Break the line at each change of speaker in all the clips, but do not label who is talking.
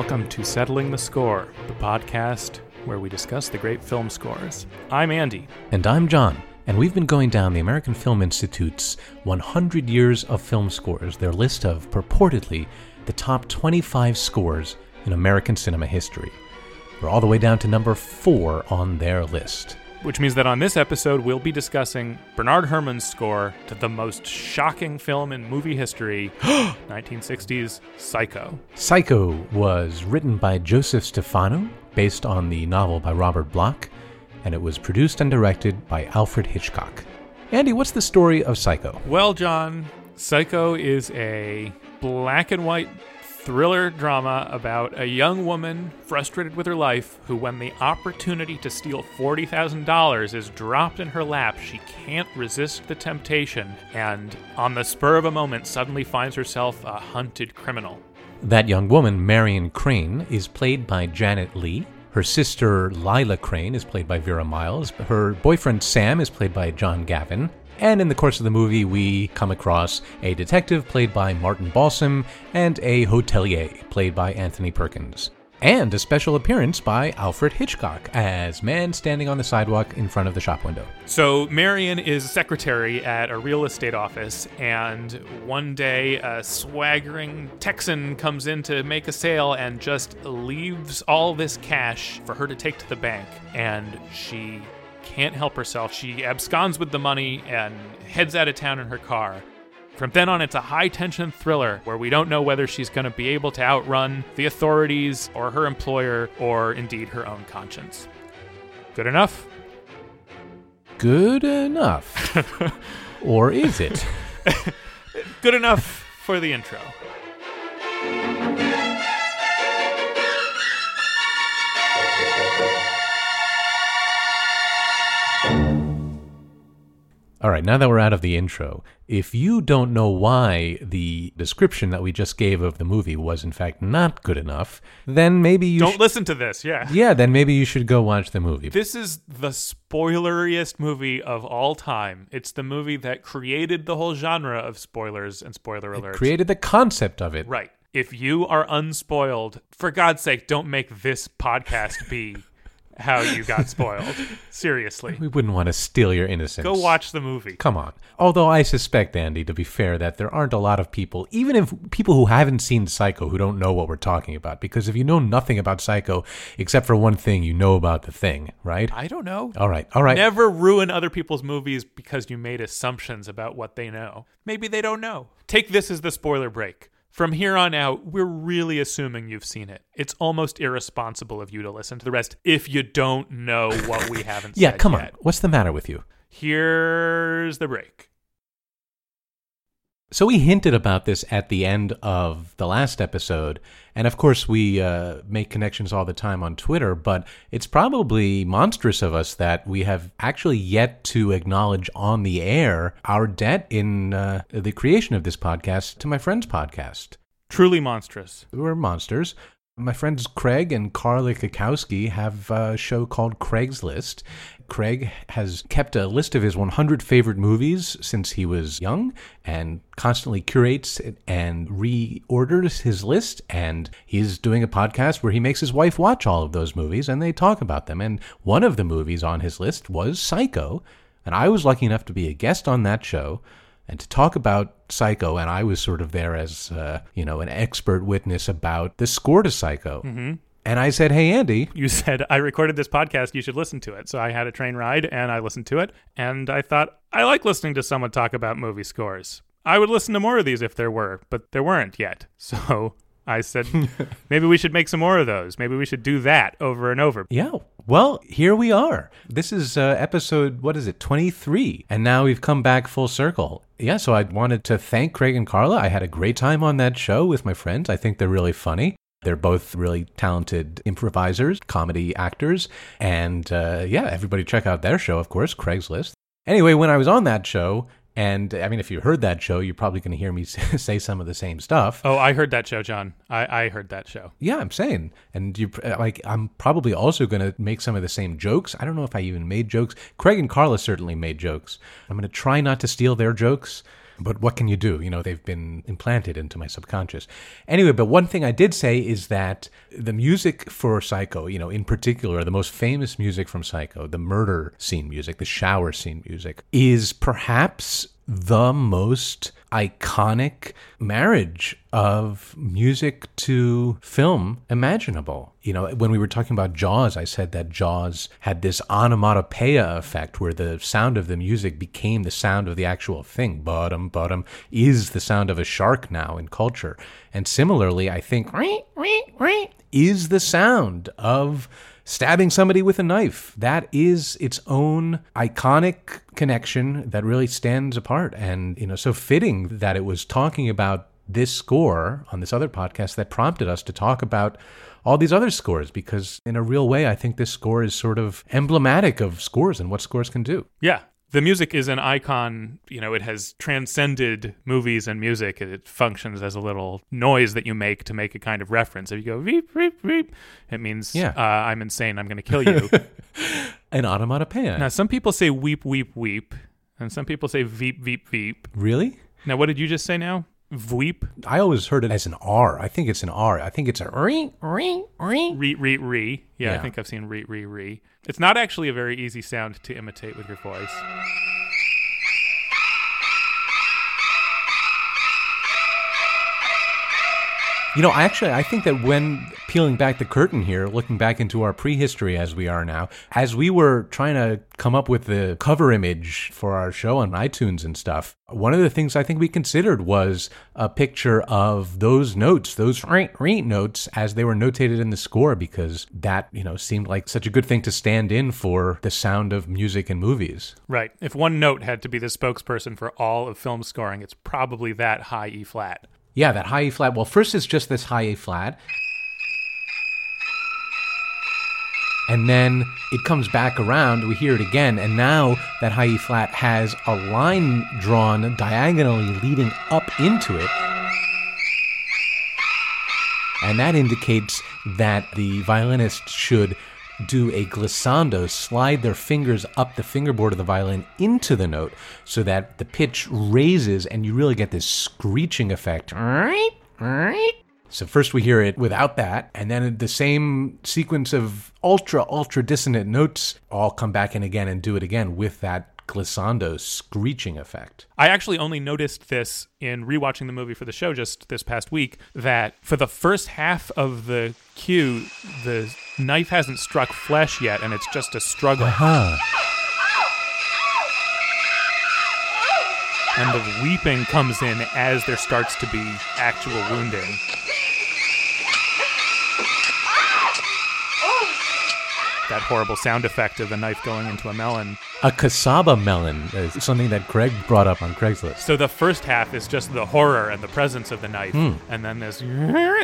welcome to Settling the Score, the podcast where we discuss the great film scores. I'm Andy.
And I'm John, and we've been going down the American Film Institute's 100 Years of Film Scores, their list of purportedly the top 25 scores in American cinema history. We're all the way down to number four on their list.
Which means that on this episode, we'll be discussing Bernard Herrmann's score to the most shocking film in movie history 1960s Psycho.
Psycho was written by Joseph Stefano, based on the novel by Robert Bloch, and it was produced and directed by Alfred Hitchcock. Andy, what's the story of Psycho?
Well, John, Psycho is a black and white thriller drama about a young woman frustrated with her life who, when the opportunity to steal $40,000 is dropped in her lap, she can't resist the temptation and, on the spur of a moment, suddenly finds herself a hunted criminal.
That young woman, Marion Crane, is played by Janet Leigh. Her sister, Lila Crane, is played by Vera Miles. Her boyfriend, Sam, is played by John Gavin. And in the course of the movie, we come across a detective played by Martin Balsam and a hotelier played by Anthony Perkins. And a special appearance by Alfred Hitchcock as man standing on the sidewalk in front of the shop window.
So, Marion is secretary at a real estate office, and one day a swaggering Texan comes in to make a sale and just leaves all this cash for her to take to the bank. And she can't help herself. She absconds with the money and heads out of town in her car. From then on, it's a high tension thriller where we don't know whether she's going to be able to outrun the authorities or her employer or indeed her own conscience. Good enough?
Good enough. or is it?
Good enough for the intro.
All right, now that we're out of the intro, if you don't know why the description that we just gave of the movie was in fact not good enough, then maybe you
Don't
sh-
listen to this, yeah.
Yeah, then maybe you should go watch the movie.
This is the spoileriest movie of all time. It's the movie that created the whole genre of spoilers and spoiler alerts.
Created the concept of it.
right. If you are unspoiled, for God's sake, don't make this podcast be how you got spoiled. Seriously.
We wouldn't want to steal your innocence.
Go watch the movie.
Come on. Although I suspect, Andy, to be fair, that there aren't a lot of people, even if people who haven't seen Psycho, who don't know what we're talking about. Because if you know nothing about Psycho, except for one thing, you know about the thing, right?
I don't know.
All right, all right.
Never ruin other people's movies because you made assumptions about what they know. Maybe they don't know. Take this as the spoiler break. From here on out, we're really assuming you've seen it. It's almost irresponsible of you to listen to the rest if you don't know what we haven't
yeah,
said
come
yet.
on. What's the matter with you?
Here's the break.
So we hinted about this at the end of the last episode, and of course we uh, make connections all the time on Twitter. But it's probably monstrous of us that we have actually yet to acknowledge on the air our debt in uh, the creation of this podcast to my friend's podcast.
Truly monstrous.
We're monsters. My friends Craig and Carla Kakowski have a show called Craig's List. Craig has kept a list of his 100 favorite movies since he was young and constantly curates and reorders his list. And he's doing a podcast where he makes his wife watch all of those movies and they talk about them. And one of the movies on his list was Psycho. And I was lucky enough to be a guest on that show and to talk about Psycho, and I was sort of there as uh, you know an expert witness about the score to Psycho. Mm-hmm. And I said, "Hey, Andy,
You said, I recorded this podcast, you should listen to it. So I had a train ride and I listened to it. And I thought, I like listening to someone talk about movie scores. I would listen to more of these if there were, but there weren't yet. So I said, maybe we should make some more of those. Maybe we should do that over and over.
yeah, well, here we are. This is uh, episode what is it, twenty three, and now we've come back full circle. Yeah, so I wanted to thank Craig and Carla. I had a great time on that show with my friends. I think they're really funny. They're both really talented improvisers, comedy actors. And uh, yeah, everybody check out their show, of course, Craigslist. Anyway, when I was on that show, and I mean, if you heard that show, you're probably going to hear me say some of the same stuff.
Oh, I heard that show, John. I, I heard that show.
Yeah, I'm saying. And you uh, like I'm probably also going to make some of the same jokes. I don't know if I even made jokes. Craig and Carla certainly made jokes. I'm going to try not to steal their jokes. But what can you do? You know, they've been implanted into my subconscious. Anyway, but one thing I did say is that the music for Psycho, you know, in particular, the most famous music from Psycho, the murder scene music, the shower scene music, is perhaps the most iconic marriage of music to film imaginable. You know, when we were talking about Jaws, I said that Jaws had this onomatopoeia effect where the sound of the music became the sound of the actual thing. Bottom, bottom is the sound of a shark now in culture. And similarly, I think is the sound of stabbing somebody with a knife. That is its own iconic connection that really stands apart. And, you know, so fitting that it was talking about this score on this other podcast that prompted us to talk about all these other scores because in a real way i think this score is sort of emblematic of scores and what scores can do
yeah the music is an icon. You know, it has transcended movies and music. It functions as a little noise that you make to make a kind of reference. If you go veep, veep, veep, it means
Yeah.
uh, I'm insane. I'm going to kill you.
an onomatopoeia
now, some people say weep, weep, weep, and some people say veep, veep, veep.
really
Now, what did you just say now? Veep,
i always heard it as an r i think it's an r i think it's a ring ring ring
re, re, re. Yeah, I think I've seen re, re, re. It's not actually a very easy sound to imitate with your voice.
You know, actually, I think that when peeling back the curtain here, looking back into our prehistory as we are now, as we were trying to come up with the cover image for our show on iTunes and stuff, one of the things I think we considered was a picture of those notes, those notes as they were notated in the score, because that, you know, seemed like such a good thing to stand in for the sound of music and movies.
Right. If one note had to be the spokesperson for all of film scoring, it's probably that high E flat.
Yeah, that high E flat. Well, first it's just this high A flat. And then it comes back around, we hear it again, and now that high E flat has a line drawn diagonally leading up into it. And that indicates that the violinist should do a glissando, slide their fingers up the fingerboard of the violin into the note so that the pitch raises and you really get this screeching effect. So first we hear it without that, and then the same sequence of ultra, ultra dissonant notes all come back in again and do it again with that glissando screeching effect.
I actually only noticed this in rewatching the movie for the show just this past week that for the first half of the cue, the knife hasn't struck flesh yet and it's just a struggle.
Huh.
And the weeping comes in as there starts to be actual wounding. That horrible sound effect of a knife going into a melon.
A casaba melon is something that Craig brought up on Craigslist.
So the first half is just the horror and the presence of the knife, hmm. and then this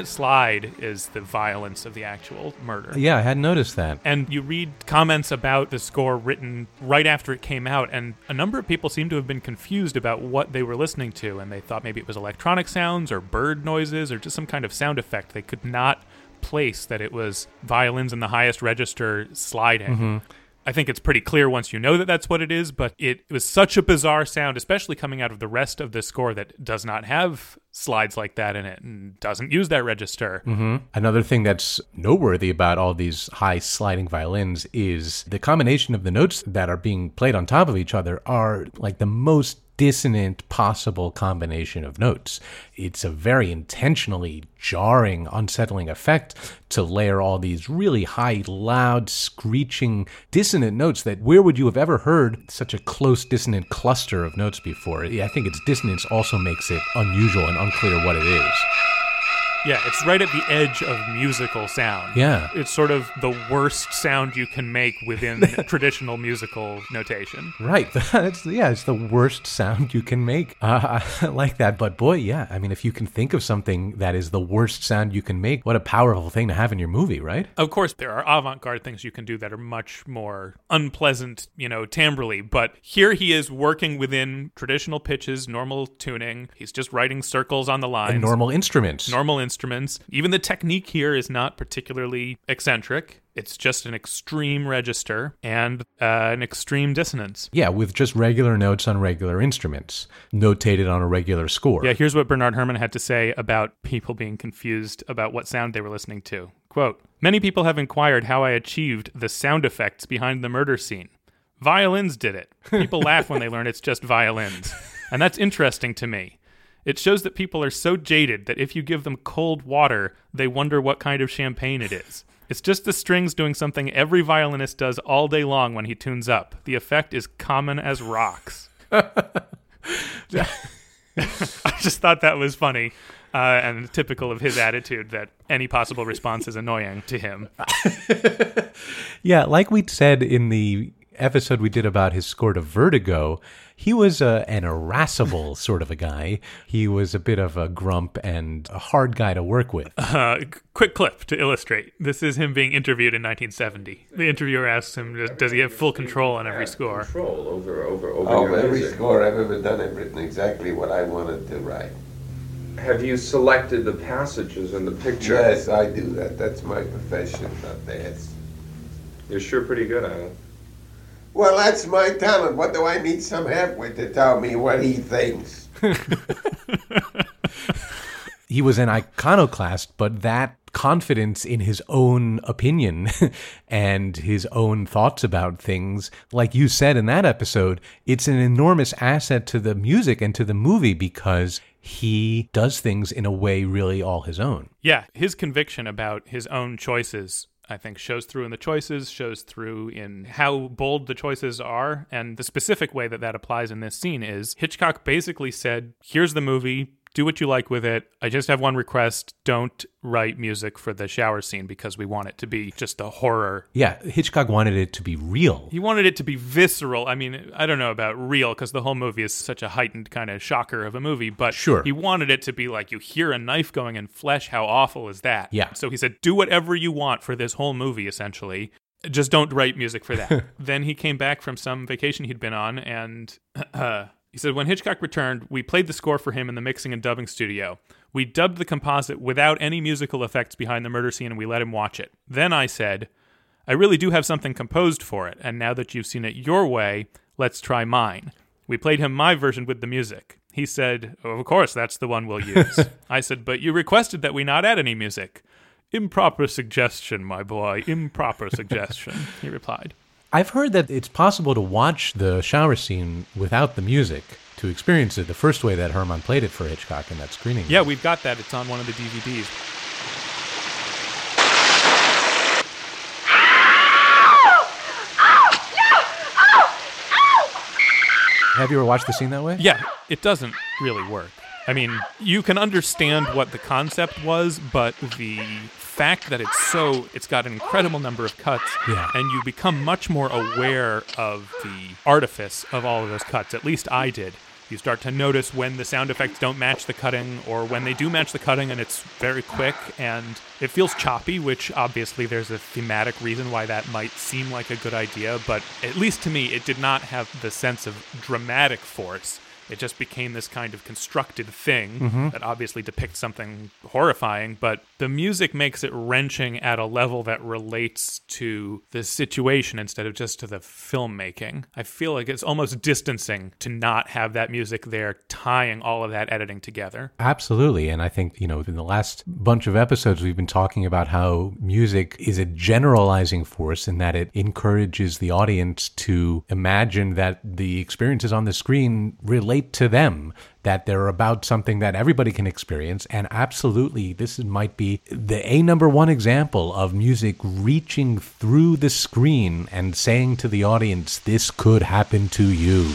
slide is the violence of the actual murder.
Yeah, I hadn't noticed that.
And you read comments about the score written right after it came out, and a number of people seem to have been confused about what they were listening to, and they thought maybe it was electronic sounds or bird noises or just some kind of sound effect. They could not place that it was violins in the highest register sliding. Mm-hmm. I think it's pretty clear once you know that that's what it is, but it was such a bizarre sound, especially coming out of the rest of the score that does not have slides like that in it and doesn't use that register. Mm-hmm.
Another thing that's noteworthy about all these high sliding violins is the combination of the notes that are being played on top of each other are like the most dissonant possible combination of notes. It's a very intentionally jarring, unsettling effect to layer all these really high, loud, screeching, dissonant notes that where would you have ever heard such a close dissonant cluster of notes before? I think its dissonance also makes it unusual and unclear what it is.
Yeah, it's right at the edge of musical sound.
Yeah.
It's sort of the worst sound you can make within traditional musical notation.
Right. That's yeah. It's the worst sound you can make. Uh, I like that. But boy, yeah. I mean, if you can think of something that is the worst sound you can make, what a powerful thing to have in your movie, right?
Of course, there are avant garde things you can do that are much more unpleasant, you know, timbrely. But here he is working within traditional pitches, normal tuning. He's just writing circles on the lines.
And normal instruments.
normal instruments. Even the technique here is not particularly eccentric. It's just an extreme register and uh, an extreme dissonance.
Yeah, with just regular notes on regular instruments, notated on a regular score.
Yeah, here's what Bernard Herrmann had to say about people being confused about what sound they were listening to. Quote Many people have inquired how I achieved the sound effects behind the murder scene. Violins did it. People laugh when they learn it's just violins. And that's interesting to me. It shows that people are so jaded that if you give them cold water, they wonder what kind of champagne it is. It's just the strings doing something every violinist does all day long when he tunes up. The effect is common as rocks. I just thought that was funny. Uh, and typical of his attitude that any possible response is annoying to him.
yeah, like we said in the episode we did about his score to Vertigo, he was a, an irascible sort of a guy. He was a bit of a grump and a hard guy to work with.
Uh, quick clip to illustrate. This is him being interviewed in 1970. The interviewer asks him, "Does he have full control on every score?"
Control over over over
Oh, every
music.
score I've ever done, I've written exactly what I wanted to write.
Have you selected the passages in the picture?
Yes, I do that. That's my profession, not theirs.
You're sure pretty good at it.
Well, that's my talent. What do I need some help with to tell me what he thinks?
he was an iconoclast, but that confidence in his own opinion and his own thoughts about things, like you said in that episode, it's an enormous asset to the music and to the movie because he does things in a way really all his own.
Yeah, his conviction about his own choices, I think, shows through in the choices, shows through in how bold the choices are. And the specific way that that applies in this scene is Hitchcock basically said, Here's the movie. Do what you like with it. I just have one request. Don't write music for the shower scene because we want it to be just a horror.
Yeah, Hitchcock wanted it to be real.
He wanted it to be visceral. I mean, I don't know about real because the whole movie is such a heightened kind of shocker of a movie, but
Sure.
he wanted it to be like you hear a knife going in flesh. How awful is that?
Yeah.
So he said, do whatever you want for this whole movie, essentially. Just don't write music for that. then he came back from some vacation he'd been on and uh, he said, when Hitchcock returned, we played the score for him in the mixing and dubbing studio. We dubbed the composite without any musical effects behind the murder scene and we let him watch it. Then I said, I really do have something composed for it, and now that you've seen it your way, let's try mine. We played him my version with the music. He said, Of course, that's the one we'll use. I said, But you requested that we not add any music. Improper suggestion, my boy. Improper suggestion, he replied.
I've heard that it's possible to watch the shower scene without the music to experience it the first way that Herrmann played it for Hitchcock in that screening.
Yeah, we've got that. It's on one of the DVDs.
Have you ever watched the scene that way?
Yeah, it doesn't really work. I mean, you can understand what the concept was, but the fact that it's so it's got an incredible number of cuts
Yeah.
and you become much more aware of the artifice of all of those cuts. At least I did. You start to notice when the sound effects don't match the cutting or when they do match the cutting and it's very quick and it feels choppy, which obviously there's a thematic reason why that might seem like a good idea, but at least to me it did not have the sense of dramatic force. It just became this kind of constructed thing mm-hmm. that obviously depicts something horrifying, but the music makes it wrenching at a level that relates to the situation instead of just to the filmmaking. I feel like it's almost distancing to not have that music there, tying all of that editing together.
Absolutely. And I think, you know, in the last bunch of episodes, we've been talking about how music is a generalizing force in that it encourages the audience to imagine that the experiences on the screen relate to them, that they're about something that everybody can experience. And absolutely, this might be the A number one example of music reaching through the screen and saying to the audience, this could happen to you.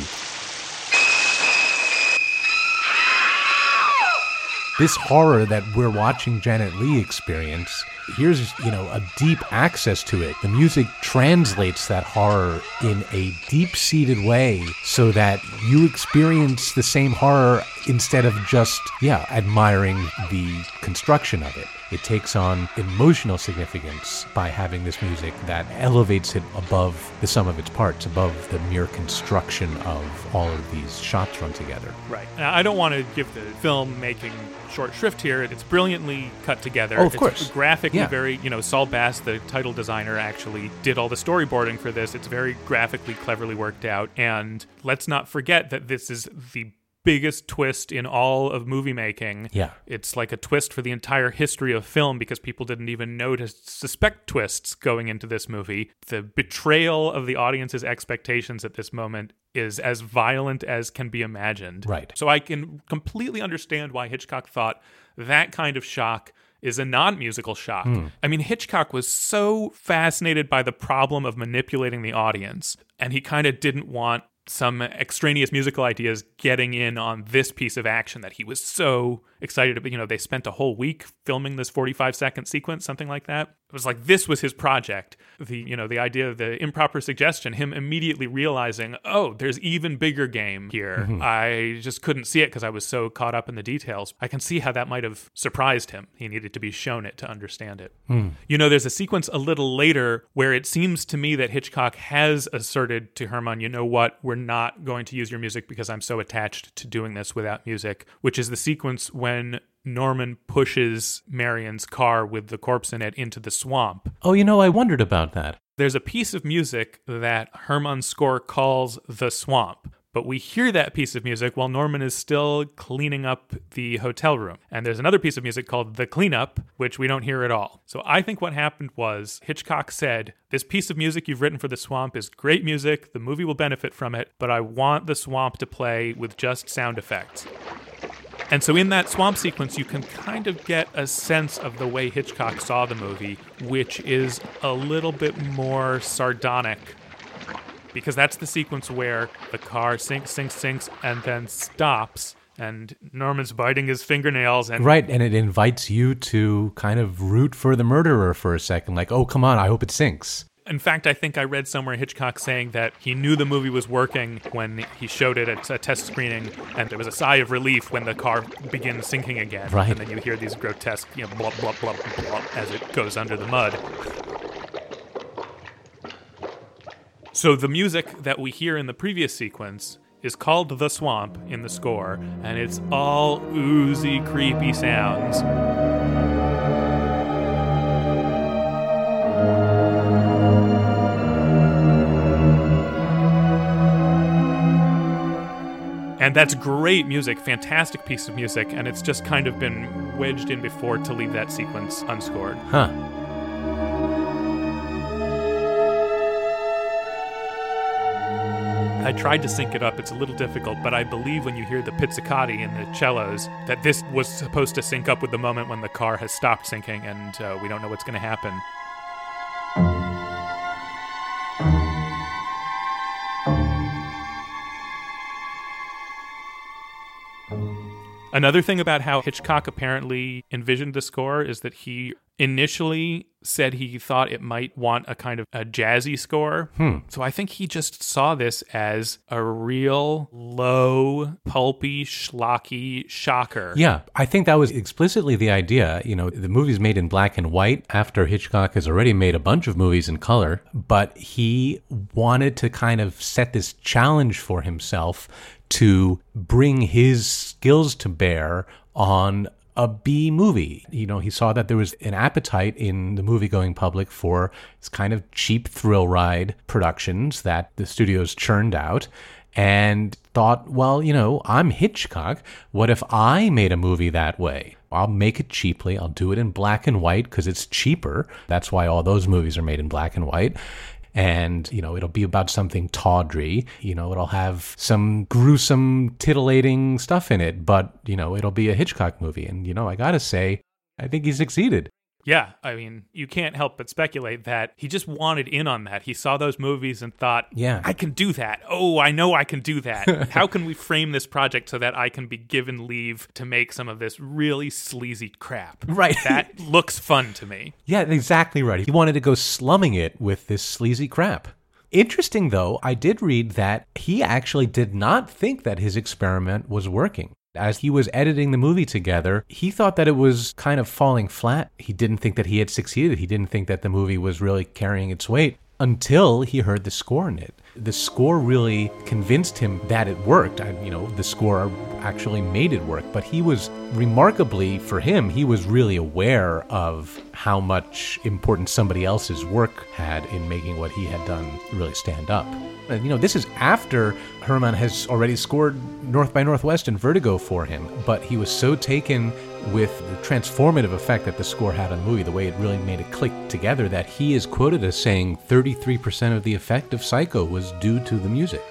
This horror that we're watching Janet Leigh experience, here's, you know, a deep access to it. The music translates that horror in a deep seated way so that you experience the same horror instead of just, yeah, admiring the construction of it. It takes on emotional significance by having this music that elevates it above the sum of its parts, above the mere construction of all of these shots run together.
Right. I don't want to give the film making short shrift here. It's brilliantly cut together.
Oh, of
It's
course.
graphically
Yeah.
very, you know, Saul Bass, the title designer, actually did all the storyboarding for this. It's very graphically cleverly worked out. And let's not forget that this is the biggest twist in all of movie making.
Yeah.
It's like a twist for the entire history of film because people didn't even know to suspect twists going into this movie. The betrayal of the audience's expectations at this moment is as violent as can be imagined.
Right.
So I can completely understand why Hitchcock thought that kind of shock is a non musical shock. Hmm. I mean, Hitchcock was so fascinated by the problem of manipulating the audience, and he kind of didn't want some extraneous musical ideas getting in on this piece of action that he was so excited about. You know, they spent a whole week filming this 45 second sequence, something like that. It was like this was his project. The, you know, the idea of the improper suggestion, him immediately realizing, oh, there's even bigger game here. Mm-hmm. I just couldn't see it because I was so caught up in the details. I can see how that might have surprised him. He needed to be shown it to understand it. Hmm. You know, there's a sequence a little later where it seems to me that Hitchcock has asserted to Herrmann, you know what, we're not going to use your music because I'm so attached to doing this without music, which is the sequence when Norman pushes Marion's car with the corpse in it into the swamp.
Oh, you know, I wondered about that.
There's a piece of music that Herrmann's score calls the swamp. But we hear that piece of music while Norman is still cleaning up the hotel room. And there's another piece of music called The Cleanup, which we don't hear at all. So I think what happened was Hitchcock said, This piece of music you've written for The Swamp is great music. The movie will benefit from it, but I want the swamp to play with just sound effects. And so in that swamp sequence, you can kind of get a sense of the way Hitchcock saw the movie, which is a little bit more sardonic. Because that's the sequence where the car sinks, sinks, sinks, and then stops, and Norman's biting his fingernails, and
Right, and it invites you to kind of root for the murderer for a second, like, oh, come on, I hope it sinks.
In fact, I think I read somewhere Hitchcock saying that he knew the movie was working when he showed it at a test screening, and there was a sigh of relief when the car begins sinking again.
Right.
And then you hear these grotesque, you know, blop, blop, blop, blop as it goes under the mud. So the music that we hear in the previous sequence is called The Swamp in the score, and it's all oozy, creepy sounds. And that's great music, fantastic piece of music, and it's just kind of been wedged in before to leave that sequence unscored.
Huh.
I tried to sync it up, it's a little difficult, but I believe when you hear the pizzicati and the cellos, that this was supposed to sync up with the moment when the car has stopped sinking and uh, we don't know what's going to happen. Another thing about how Hitchcock apparently envisioned the score is that he initially said he thought it might want a kind of a jazzy score. Hmm. So I think he just saw this as a real low, pulpy, schlocky shocker.
Yeah, I think that was explicitly the idea. You know, the movie's made in black and white after Hitchcock has already made a bunch of movies in color, but he wanted to kind of set this challenge for himself to bring his skills to bear on a B movie. You know, he saw that there was an appetite in the movie going public for this kind of cheap thrill ride productions that the studios churned out and thought, well, you know, I'm Hitchcock. What if I made a movie that way? I'll make it cheaply. I'll do it in black and white because it's cheaper. That's why all those movies are made in black and white. And, you know, it'll be about something tawdry. You know, it'll have some gruesome, titillating stuff in it, but, you know, it'll be a Hitchcock movie. And, you know, I gotta say, I think he succeeded.
Yeah, I mean, you can't help but speculate that he just wanted in on that. He saw those movies and thought,
Yeah.
I can do that. Oh, I know I can do that. How can we frame this project so that I can be given leave to make some of this really sleazy crap?
Right.
That looks fun to me.
Yeah, exactly right. He wanted to go slumming it with this sleazy crap. Interesting, though, I did read that he actually did not think that his experiment was working. As he was editing the movie together, he thought that it was kind of falling flat. He didn't think that he had succeeded. He didn't think that the movie was really carrying its weight until he heard the score in it. The score really convinced him that it worked. I, you know, the score actually made it work, but he was remarkably for him, he was really aware of how much importance somebody else's work had in making what he had done really stand up. And, You know, this is after Herrmann has already scored North by Northwest and Vertigo for him, but he was so taken with the transformative effect that the score had on the movie, the way it really made it click together, that he is quoted as saying 33% of the effect of Psycho was due to the music.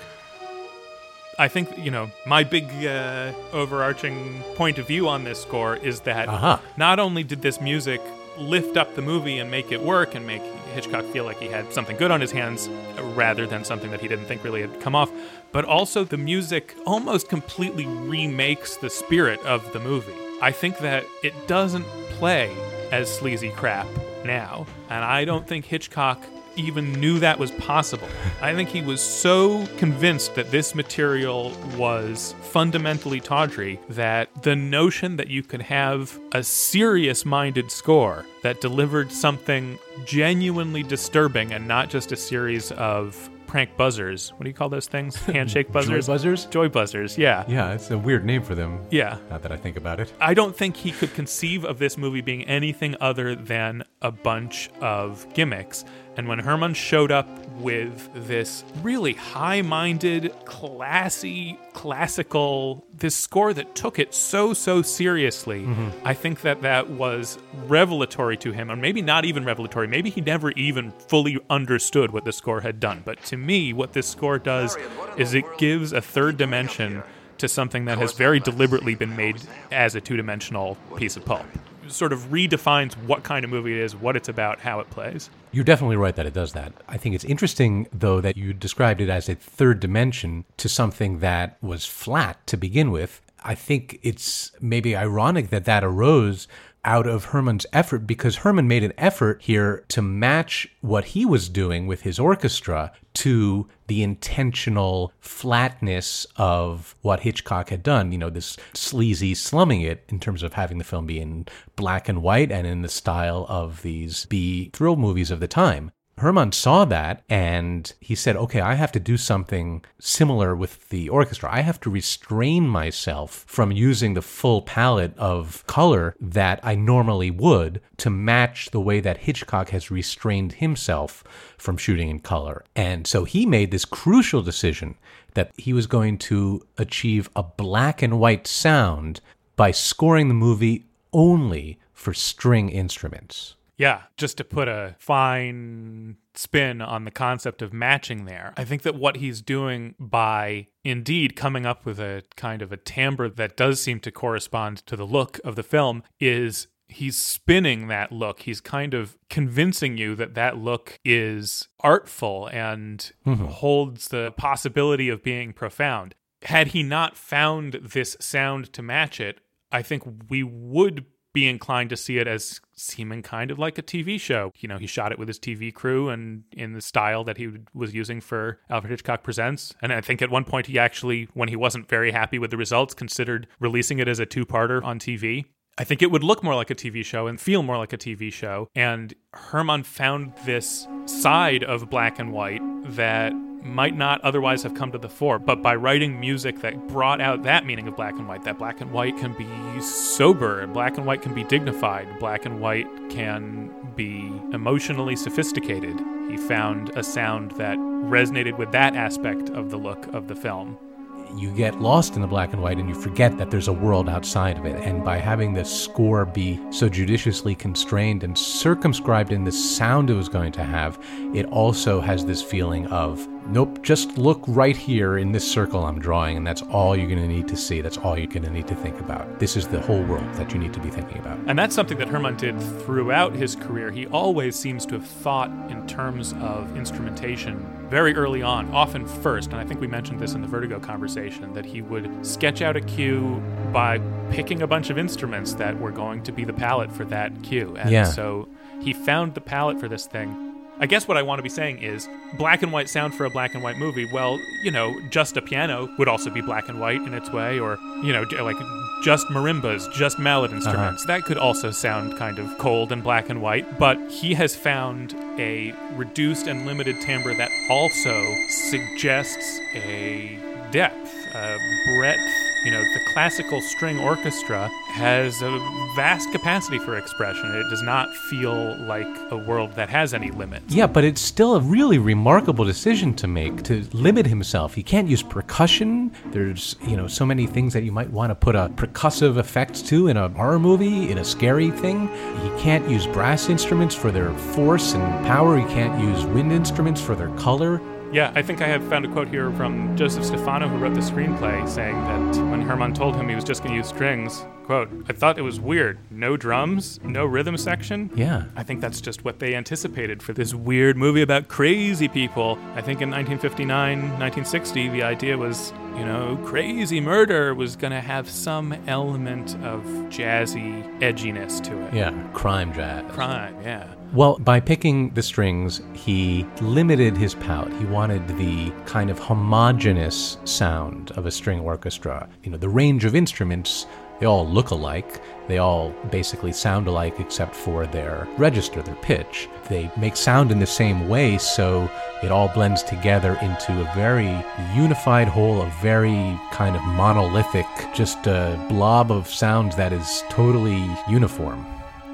I think, you know, my big uh, overarching point of view on this score is that
uh-huh.
not only did this music lift up the movie and make it work and make Hitchcock feel like he had something good on his hands rather than something that he didn't think really had come off, but also the music almost completely remakes the spirit of the movie. I think that it doesn't play as sleazy crap now, and I don't think Hitchcock even knew that was possible. I think he was so convinced that this material was fundamentally tawdry that the notion that you could have a serious minded score that delivered something genuinely disturbing and not just a series of prank buzzers. What do you call those things? Handshake buzzers?
Joy buzzers?
Joy buzzers, yeah.
Yeah, it's a weird name for them.
Yeah.
Not that I think about it.
I don't think he could conceive of this movie being anything other than a bunch of gimmicks. And when Herrmann showed up with this really high minded, classy, classical, this score that took it so, so seriously, mm-hmm. I think that that was revelatory to him, or maybe not even revelatory. Maybe he never even fully understood what the score had done. But to me, what this score does is it gives a third dimension to something that has very deliberately been made as a two dimensional piece of pulp. Sort of redefines what kind of movie it is, what it's about, how it plays.
You're definitely right that it does that. I think it's interesting, though, that you described it as a third dimension to something that was flat to begin with. I think it's maybe ironic that that arose out of Herrmann's effort because Herrmann made an effort here to match what he was doing with his orchestra to the intentional flatness of what Hitchcock had done. You know, this sleazy slumming it in terms of having the film be in black and white and in the style of these B thrill movies of the time. Herrmann saw that and he said, okay, I have to do something similar with the orchestra. I have to restrain myself from using the full palette of color that I normally would to match the way that Hitchcock has restrained himself from shooting in color. And so he made this crucial decision that he was going to achieve a black and white sound by scoring the movie only for string instruments.
Yeah, just to put a fine spin on the concept of matching there. I think that what he's doing by indeed coming up with a kind of a timbre that does seem to correspond to the look of the film is he's spinning that look. He's kind of convincing you that that look is artful and
Mm-hmm.
holds the possibility of being profound. Had he not found this sound to match it, I think we would be inclined to see it as seeming kind of like a TV show. You know, he shot it with his TV crew and in the style that he was using for Alfred Hitchcock Presents. And I think at one point he actually, when he wasn't very happy with the results, considered releasing it as a two parter on TV. I think it would look more like a TV show and feel more like a TV show. And Herrmann found this side of black and white that might not otherwise have come to the fore. But by writing music that brought out that meaning of black and white, that black and white can be sober, black and white can be dignified, black and white can be emotionally sophisticated, he found a sound that resonated with that aspect of the look of the film
you get lost in the black and white and you forget that there's a world outside of it. And by having the score be so judiciously constrained and circumscribed in the sound it was going to have, it also has this feeling of, nope, just look right here in this circle I'm drawing, and that's all you're going to need to see. That's all you're going to need to think about. This is the whole world that you need to be thinking about.
And that's something that Herrmann did throughout his career. He always seems to have thought in terms of instrumentation very early on, often first. And I think we mentioned this in the Vertigo conversation that he would sketch out a cue by picking a bunch of instruments that were going to be the palette for that cue. And
Yeah.
so he found the palette for this thing I guess what I want to be saying is black and white sound for a black and white movie. Well, you know, just a piano would also be black and white in its way, or, you know, like just marimbas, just mallet uh-huh. instruments. That could also sound kind of cold and black and white. But he has found a reduced and limited timbre that also suggests a depth, a breadth. You know, the classical string orchestra has a vast capacity for expression. It does not feel like a world that has any limits.
Yeah, but it's still a really remarkable decision to make to limit himself. He can't use percussion. There's, you know, so many things that you might want to put a percussive effect to in a horror movie, in a scary thing. He can't use brass instruments for their force and power. He can't use wind instruments for their color.
Yeah, I think I have found a quote here from Joseph Stefano, who wrote the screenplay, saying that when Herrmann told him he was just going to use strings, quote, I thought it was weird. No drums, no rhythm section.
Yeah.
I think that's just what they anticipated for this weird movie about crazy people. I think in 1959, 1960, the idea was, you know, crazy murder was going to have some element of jazzy edginess to it.
Yeah, crime jazz.
Crime, yeah.
Well, by picking the strings, he limited his palette. He wanted the kind of homogenous sound of a string orchestra. You know, the range of instruments, they all look alike. They all basically sound alike except for their register, their pitch. They make sound in the same way, so it all blends together into a very unified whole, a very kind of monolithic, just a blob of sound that is totally uniform.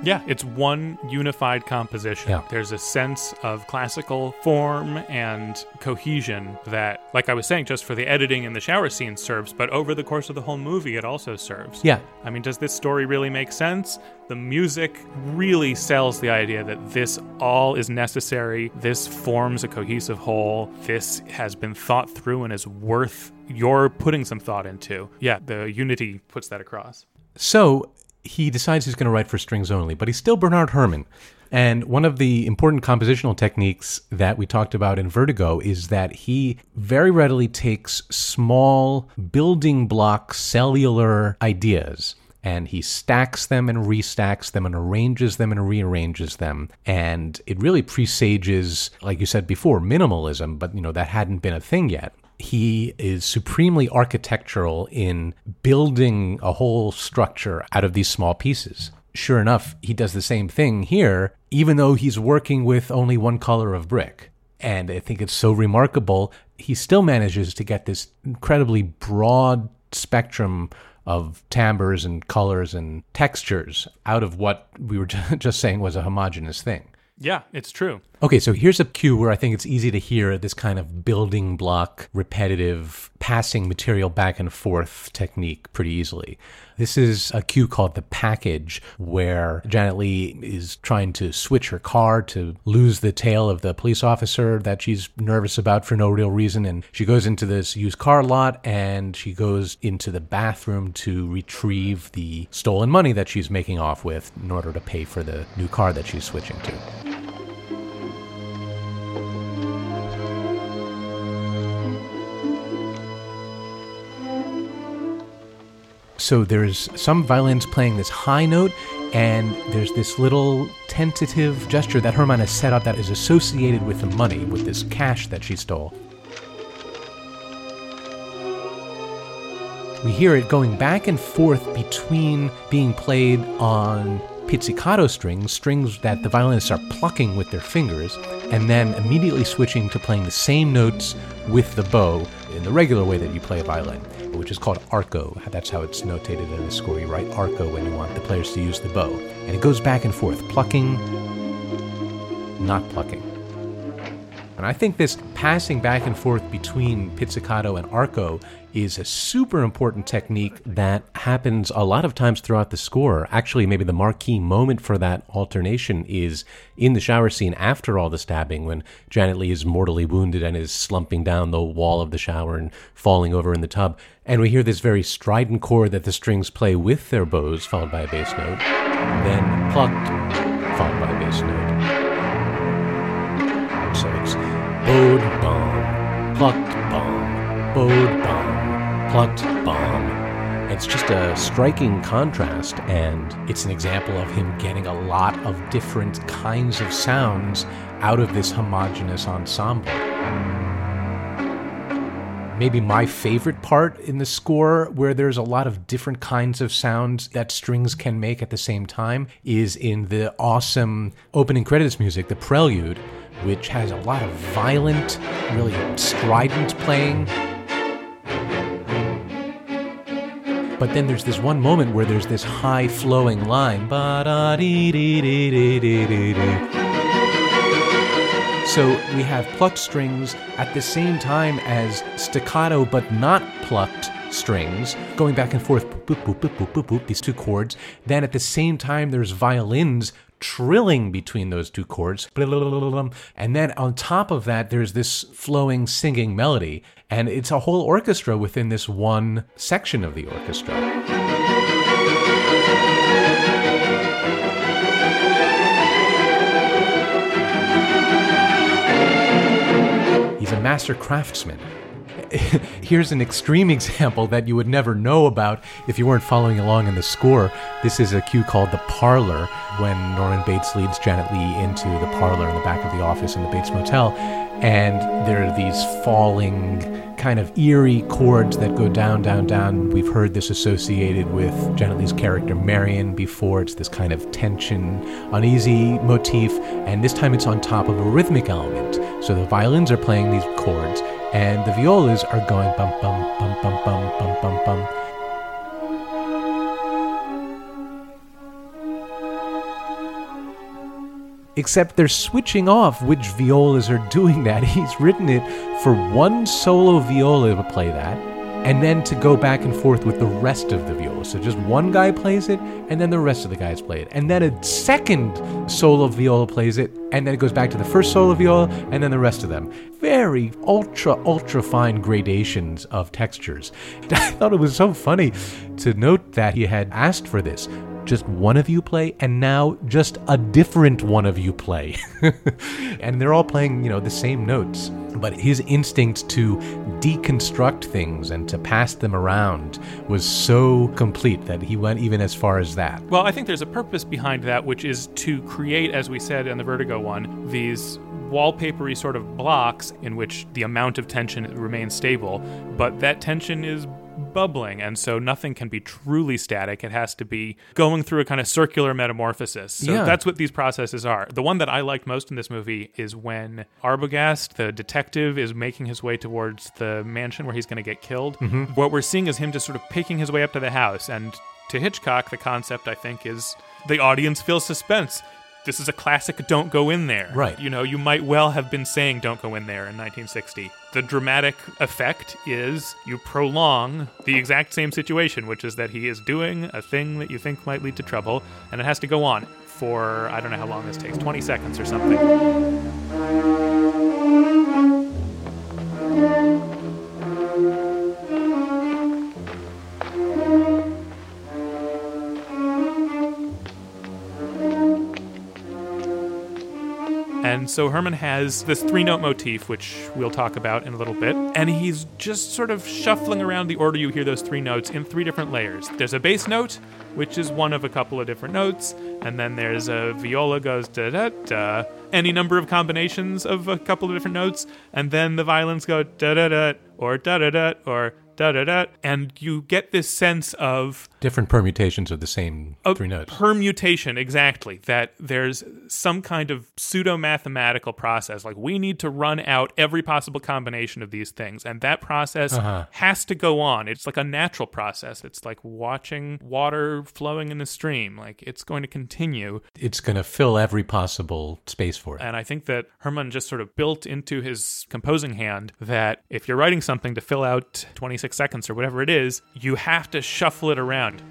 Yeah, it's one unified composition.
Yeah.
There's a sense of classical form and cohesion that, like I was saying, just for the editing in the shower scene serves, but over the course of the whole movie, it also serves.
Yeah.
I mean, does this story really make sense? The music really sells the idea that this all is necessary. This forms a cohesive whole. This has been thought through and is worth your putting some thought into. Yeah, the unity puts that across.
So he decides he's going to write for strings only, but he's still Bernard Herrmann. And one of the important compositional techniques that we talked about in Vertigo is that he very readily takes small building block cellular ideas and he stacks them and restacks them and arranges them and rearranges them and it really presages like you said before minimalism but you know that hadn't been a thing yet he is supremely architectural in building a whole structure out of these small pieces. Sure enough, he does the same thing here, even though he's working with only one color of brick. And I think it's so remarkable. He still manages to get this incredibly broad spectrum of timbres and colors and textures out of what we were just saying was a homogeneous thing.
Yeah, it's true.
Okay, so here's a cue where I think it's easy to hear this kind of building block, repetitive, passing material back and forth technique pretty easily. This is a cue called the package, where Janet Leigh is trying to switch her car to lose the tail of the police officer that she's nervous about for no real reason. And she goes into this used car lot and she goes into the bathroom to retrieve the stolen money that she's making off with in order to pay for the new car that she's switching to. So there's some violins playing this high note, and there's this little tentative gesture that Herrmann has set up that is associated with the money, with this cash that she stole. We hear it going back and forth between being played on pizzicato strings, strings that the violinists are plucking with their fingers, and then immediately switching to playing the same notes with the bow in the regular way that you play a violin, which is called arco. That's how it's notated in the score. You write arco when you want the players to use the bow. And it goes back and forth, plucking, not plucking. And I think this passing back and forth between pizzicato and arco is a super important technique that happens a lot of times throughout the score. Actually, maybe the marquee moment for that alternation is in the shower scene after all the stabbing when Janet Leigh is mortally wounded and is slumping down the wall of the shower and falling over in the tub. And we hear this very strident chord that the strings play with their bows, followed by a bass note, then plucked, followed by a bass note. So it's bowed bomb, plucked bomb, bowed plucked bomb. It's just a striking contrast, and it's an example of him getting a lot of different kinds of sounds out of this homogenous ensemble. Maybe my favorite part in the score, where there's a lot of different kinds of sounds that strings can make at the same time, is in the awesome opening credits music, the prelude, which has a lot of violent, really strident playing. But then there's this one moment where there's this high flowing line. So we have plucked strings at the same time as staccato but not plucked strings going back and forth, boop, boop, boop, boop, boop, boop, these two chords. Then at the same time, there's violins trilling between those two chords. And then on top of that, there's this flowing singing melody. And it's a whole orchestra within this one section of the orchestra. He's a master craftsman. Here's an extreme example that you would never know about if you weren't following along in the score. This is a cue called The Parlor, when Norman Bates leads Janet Leigh into the parlor in the back of the office in the Bates Motel. And there are these falling, kind of eerie chords that go down, down, down. We've heard this associated with Janet Leigh's character Marion before. It's this kind of tension, uneasy motif, and this time it's on top of a rhythmic element. So the violins are playing these chords, and the violas are going bum bum bum bum bum bum bum bum. Except they're switching off which violas are doing that. He's written it for one solo viola to play that, and then to go back and forth with the rest of the viola. So just one guy plays it, and then the rest of the guys play it. And then a second solo viola plays it, and then it goes back to the first solo viola, and then the rest of them. Very ultra, ultra fine gradations of textures. I thought it was so funny to note that he had asked for this just one of you play and now just a different one of you play. And they're all playing you know the same notes but his instinct to deconstruct things and to pass them around was so complete that he went even as far as that.
Well, I think there's a purpose behind that, which is to create, as we said in the Vertigo one, these wallpapery sort of blocks in which the amount of tension remains stable, but that tension is bubbling, and so nothing can be truly static. It has to be going through a kind of circular metamorphosis. So
Yeah.
that's what these processes are. The one that I liked most in this movie is when Arbogast, the detective, is making his way towards the mansion where he's going to get killed. Mm-hmm. What we're seeing is him just sort of picking his way up to the house, and to Hitchcock, the concept I think is the audience feels suspense. This is a classic don't go in there.
Right.
You know, you might well have been saying don't go in there in 1960. The dramatic effect is you prolong the exact same situation, which is that he is doing a thing that you think might lead to trouble, and it has to go on for, I don't know how long this takes, 20 seconds or something. And so Herrmann has this three note motif, which we'll talk about in a little bit. And he's just sort of shuffling around the order you hear those three notes in three different layers. There's a bass note, which is one of a couple of different notes. And then there's a viola goes da da da, any number of combinations of a couple of different notes. And then the violins go da da da, or da da da, or da da da. And you get this sense of
different permutations of the same three notes.
permutation exactly that there's some kind of pseudo mathematical process like we need to run out every possible combination of these things and that process
Uh-huh.
has to go on. It's like a natural process. It's like watching water flowing in a stream. Like it's going to continue.
It's going to fill every possible space for it.
And I think that Herrmann just sort of built into his composing hand that if you're writing something to fill out 26 seconds or whatever it is, you have to shuffle it around.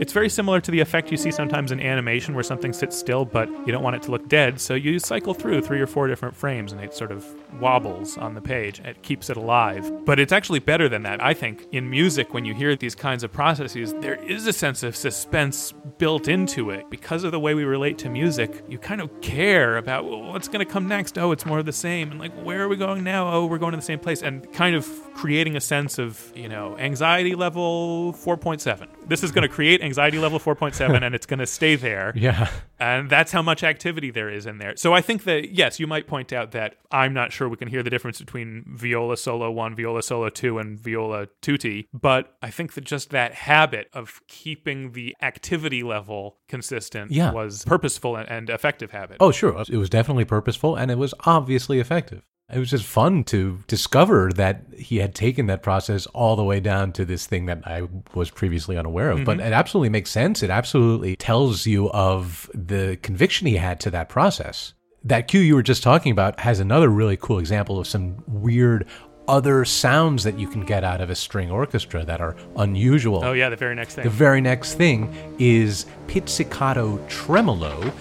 It's very similar to the effect you see sometimes in animation where something sits still, but you don't want it to look dead, so you cycle through three or four different frames and it sort of wobbles on the page. It keeps it alive. But it's actually better than that, I think. In music, when you hear these kinds of processes, there is a sense of suspense built into it. Because of the way we relate to music, you kind of care about well, what's going to come next. Oh, it's more of the same. And like, where are we going now? Oh, we're going to the same place. And kind of creating a sense of, you know, anxiety level 4.7. This is going to create anxiety level 4.7 and it's going to stay there.
Yeah.
And that's how much activity there is in there. So I think that, yes, you might point out that I'm not sure we can hear the difference between viola solo 1, viola solo 2, and viola tutti. But I think that just that habit of keeping the activity level consistent
Yeah.
was purposeful and, and effective habit.
Oh, sure. It was definitely purposeful and it was obviously effective. It was just fun to discover that he had taken that process all the way down to this thing that I was previously unaware of. But mm-hmm. it absolutely makes sense. It absolutely tells you of the conviction he had to that process. That cue you were just talking about has another really cool example of some weird other sounds that you can get out of a string orchestra that are unusual.
Oh, yeah, the very next thing.
The very next thing is pizzicato tremolo.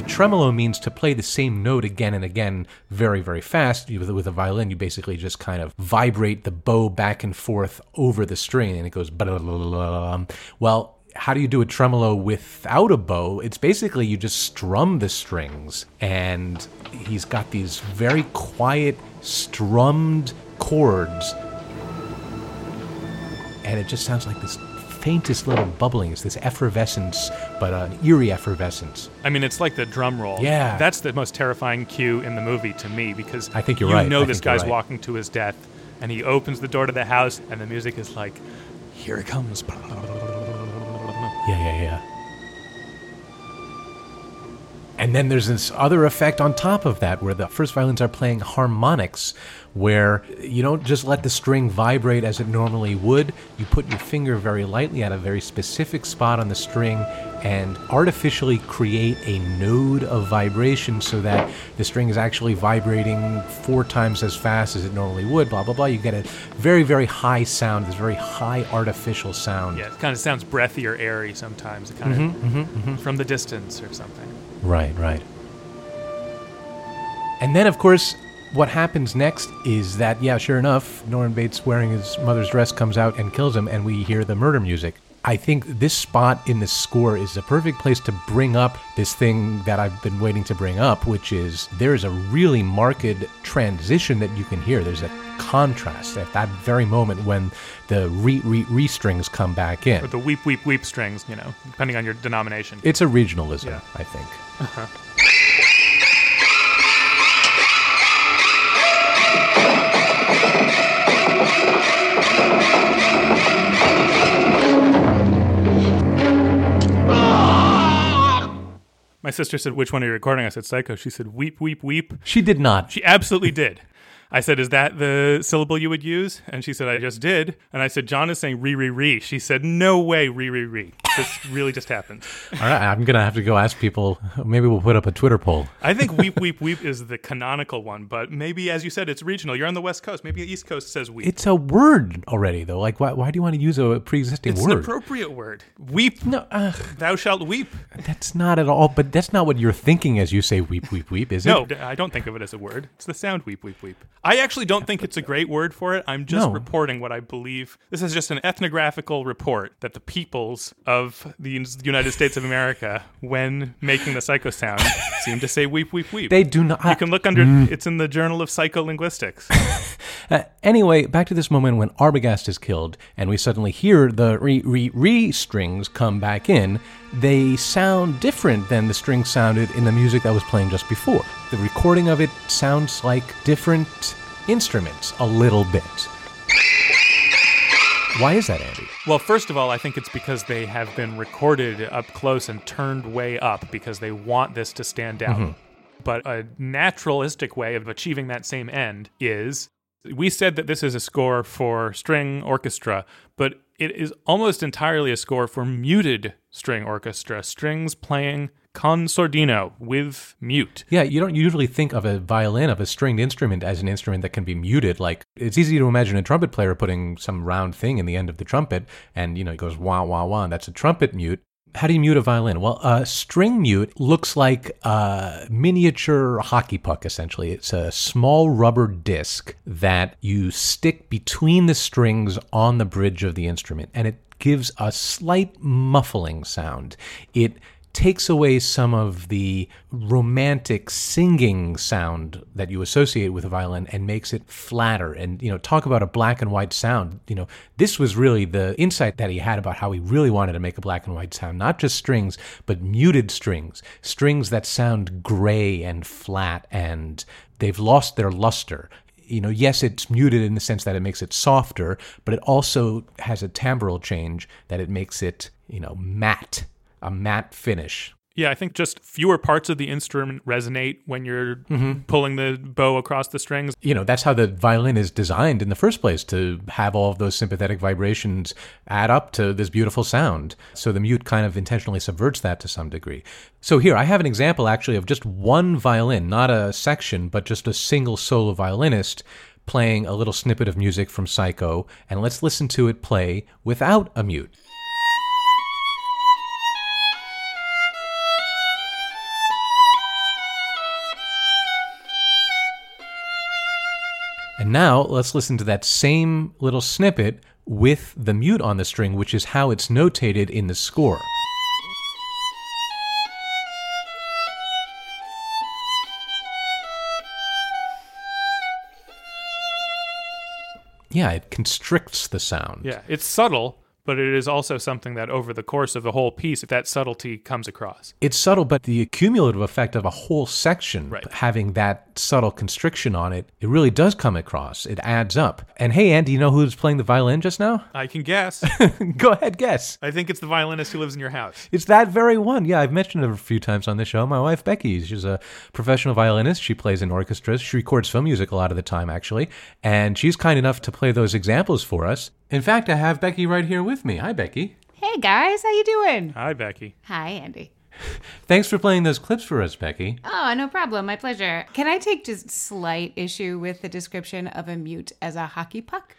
Tremolo means to play the same note again and again very, very fast. With, a violin, you basically just kind of vibrate the bow back and forth over the string and it goes. Well, how do you do a tremolo without a bow? It's basically you just strum the strings, and he's got these very quiet, strummed chords, and it just sounds like this faintest little bubbling. It's this effervescence, but an eerie effervescence.
I mean, it's like the drum roll.
Yeah.
That's the most terrifying cue in the movie to me because
I think you're
you
right.
know
I
this guy's
right.
walking to his death and he opens the door to the house and the music is like, here it comes.
Yeah, yeah, yeah. And then there's this other effect on top of that where the first violins are playing harmonics, where you don't just let the string vibrate as it normally would. You put your finger very lightly at a very specific spot on the string and artificially create a node of vibration so that the string is actually vibrating four times as fast as it normally would, blah, blah, blah. You get a very, very high sound, this very high artificial sound.
Yeah, it kind of sounds breathy or airy sometimes. It kind
Mm-hmm,
of from the distance or something.
Right, right. And then, of course, what happens next is that, yeah, sure enough, Norman Bates wearing his mother's dress comes out and kills him, and we hear the murder music. I think this spot in the score is a perfect place to bring up this thing that I've been waiting to bring up, which is there's a really marked transition that you can hear. There's a contrast at that very moment when the re re re strings come back in.
Or the weep, weep, weep strings, you know, depending on your denomination.
It's a regionalism,
Yeah.
I think. Uh-huh.
My sister said, which one are you recording? I said, Psycho. She said, weep, weep, weep.
She did not.
She absolutely did. I said, Is that the syllable you would use? And she said, I just did. And I said, John is saying re, re, re. She said, No way, re, re, re. This really just happened.
All right, I'm gonna have to go ask people. Maybe we'll put up a Twitter poll.
I think weep, weep, weep is the canonical one, but maybe, as you said, it's regional. You're on the West Coast. Maybe the East Coast says weep.
It's a word already, though. Like, why, why do you want to use a pre-existing word?
it's an appropriate word. Weep,
no, uh,
thou shalt weep.
that's not at all. But that's not what you're thinking as you say "weep, weep, weep," is
No,
it?
No, I don't think of it as a word. It's the sound weep, weep, weep. I actually don't think it's a great word for it. I'm just
No.
reporting what I believe. This is just an ethnographical report that the peoples of the United States of America, when making the psycho sound, seem to say weep, weep, weep.
They do not.
you can look under, it's in the Journal of Psycholinguistics.
Uh, anyway, back to this moment when Arbogast is killed, and we suddenly hear the re re re strings come back in. They sound different than the strings sounded in the music that was playing just before. The recording of it sounds like different instruments a little bit. Why is that, Andy?
Well, first of all, I think it's because they have been recorded up close and turned way up because they want this to stand out. Mm-hmm. But a naturalistic way of achieving that same end is we said that this is a score for string orchestra, but it is almost entirely a score for muted string orchestra, strings playing con sordino with mute.
Yeah, you don't usually think of a violin, of a stringed instrument, as an instrument that can be muted. Like, it's easy to imagine a trumpet player putting some round thing in the end of the trumpet, and, you know, it goes wah, wah, wah, and that's a trumpet mute. How do you mute a violin? Well, a string mute looks like a miniature hockey puck, essentially. It's a small rubber disc that you stick between the strings on the bridge of the instrument, and it gives a slight muffling sound. It takes away some of the romantic singing sound that you associate with a violin and makes it flatter and you know talk about a black and white sound. You know this was really the insight that he had about how he really wanted to make a black and white sound not just strings but muted strings strings that sound gray and flat and they've lost their luster. You know, yes, it's muted in the sense that it makes it softer, but it also has a timbral change that it makes it, you know, matte a matte finish.
Yeah, I think just fewer parts of the instrument resonate when you're mm-hmm. pulling the bow across the strings.
You know, that's how the violin is designed in the first place to have all of those sympathetic vibrations add up to this beautiful sound. So the mute kind of intentionally subverts that to some degree. So here, I have an example actually of just one violin, not a section, but just a single solo violinist playing a little snippet of music from Psycho, and let's listen to it play without a mute. And now let's listen to that same little snippet with the mute on the string, which is how it's notated in the score. Yeah, it constricts the sound.
Yeah, it's subtle, but it is also something that over the course of the whole piece, that subtlety comes across.
It's subtle, but the cumulative effect of a whole section
Right.
having that subtle constriction on it, it really does come across. It adds up. And hey, Andy, you know who's playing the violin just now?
I can guess.
Go ahead, guess.
I think it's the violinist who lives in your house.
It's that very one. Yeah, I've mentioned it a few times on the show. My wife, Becky, she's a professional violinist. She plays in orchestras. She records film music a lot of the time, actually. And she's kind enough to play those examples for us. In fact, I have Becky right here with me. Hi, Becky.
Hey guys, how you doing?
Hi, Becky.
Hi, Andy.
Thanks for playing those clips for us, Becky.
Oh, no problem. My pleasure. Can I take just slight issue with the description of a mute as a hockey puck?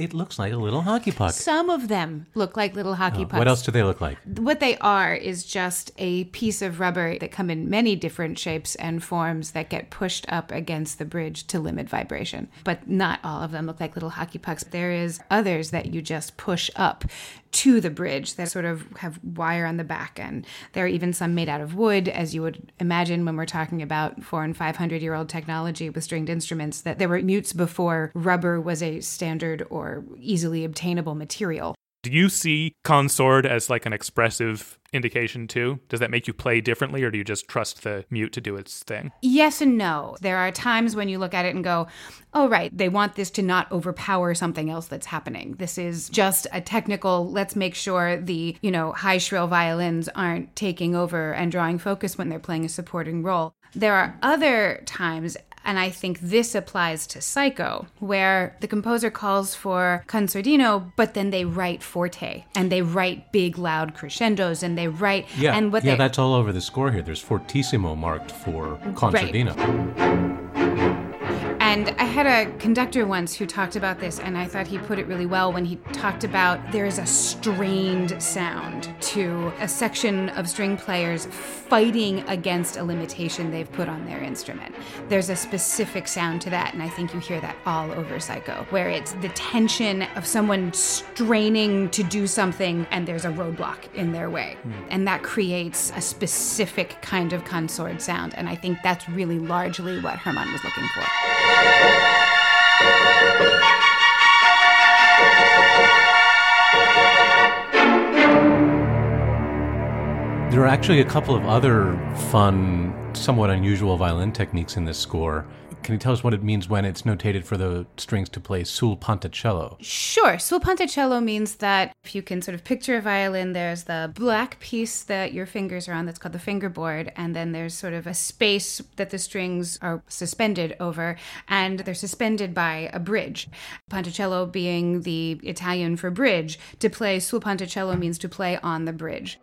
It looks like a little hockey puck.
Some of them look like little hockey oh, pucks.
What else do they look like?
What they are is just a piece of rubber that come in many different shapes and forms that get pushed up against the bridge to limit vibration. But not all of them look like little hockey pucks. There is others that you just push up to the bridge that sort of have wire on the back and There are even some made out of wood, as you would imagine when we're talking about four and five hundred year old technology with stringed instruments, that there were mutes before rubber was a standard or easily obtainable material.
Do you see con sord as like an expressive indication too? Does that make you play differently, or do you just trust the mute to do its thing?
Yes and no. There are times when you look at it and go, oh, right, they want this to not overpower something else that's happening. This is just a technical, let's make sure the, you know, high shrill violins aren't taking over and drawing focus when they're playing a supporting role. There are other times and I think this applies to Psycho, where the composer calls for con sordino, but then they write forte and they write big, loud crescendos and they write.
Yeah,
and what
yeah, that's all over the score here. There's fortissimo marked for con sordino.
And I had a conductor once who talked about this, and I thought he put it really well when he talked about there is a strained sound to a section of string players fighting against a limitation they've put on their instrument. There's a specific sound to that, and I think you hear that all over Psycho, where it's the tension of someone straining to do something and there's a roadblock in their way. Hmm. And that creates a specific kind of con sord sound, and I think that's really largely what Herrmann was looking for.
There are actually a couple of other fun, somewhat unusual violin techniques in this score. Can you tell us what it means when it's notated for the strings to play sul ponticello?
Sure. Sul ponticello means that if you can sort of picture a violin, there's the black piece that your fingers are on that's called the fingerboard, and then there's sort of a space that the strings are suspended over, and they're suspended by a bridge. Ponticello being the Italian for bridge. To play sul ponticello means to play on the bridge.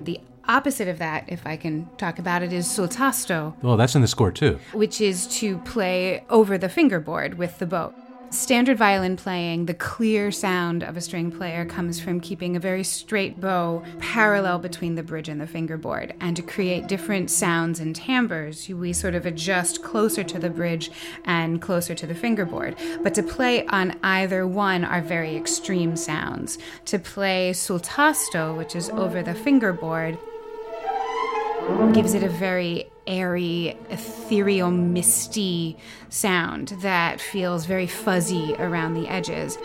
The Opposite of that, if I can talk about it, is sul tasto,
Well, that's in the score too.
which is to play over the fingerboard with the bow. Standard violin playing, the clear sound of a string player comes from keeping a very straight bow parallel between the bridge and the fingerboard. And to create different sounds and timbres, we sort of adjust closer to the bridge and closer to the fingerboard. But to play on either one are very extreme sounds. To play sul tasto, which is over the fingerboard, gives it a very airy, ethereal, misty sound that feels very fuzzy around the edges.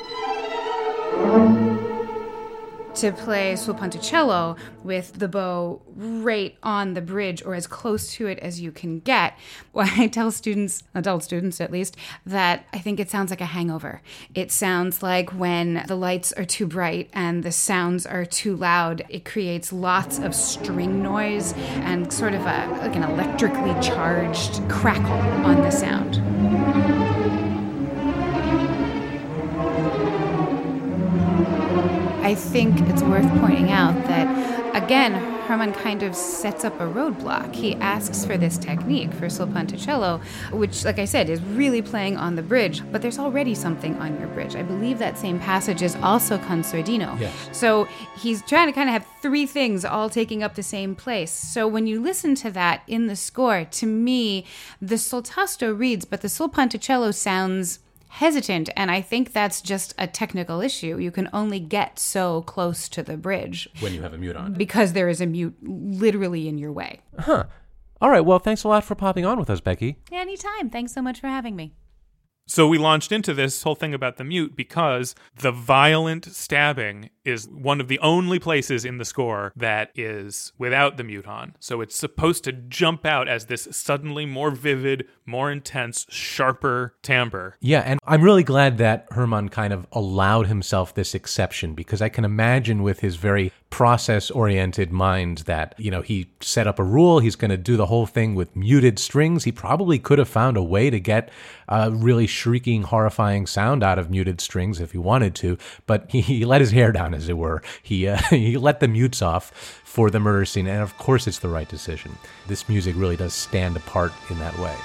To play sul ponticello with the bow right on the bridge or as close to it as you can get, well, I tell students, adult students at least, that I think it sounds like a hangover. It sounds like when the lights are too bright and the sounds are too loud, it creates lots of string noise and sort of a like an electrically charged crackle on the sound. I think it's worth pointing out that, again, Herrmann kind of sets up a roadblock. He asks for this technique for sul ponticello, which, like I said, is really playing on the bridge, but there's already something on your bridge. I believe that same passage is also con sordino.
Yes.
So he's trying to kind of have three things all taking up the same place. So when you listen to that in the score, to me, the sul tasto reads, but the sul ponticello sounds hesitant and i think that's just a technical issue you can only get so close to the bridge
When you have a mute on.
because there is a mute literally in your way
Huh. All right. Well, thanks a lot for popping on with us, Becky.
anytime thanks so much for having me
So we launched into this whole thing about the mute because the violent stabbing is one of the only places in the score that is without the mute on. So it's supposed to jump out as this suddenly more vivid, more intense, sharper timbre.
Yeah, and I'm really glad that Herrmann kind of allowed himself this exception because I can imagine with his very process oriented mind that, you know, he set up a rule, he's going to do the whole thing with muted strings. He probably could have found a way to get a really shrieking, horrifying sound out of muted strings if he wanted to, but he, he let his hair down, as it were. He, uh, he let the mutes off for the murder scene, and of course, it's the right decision. This music really does stand apart in that way.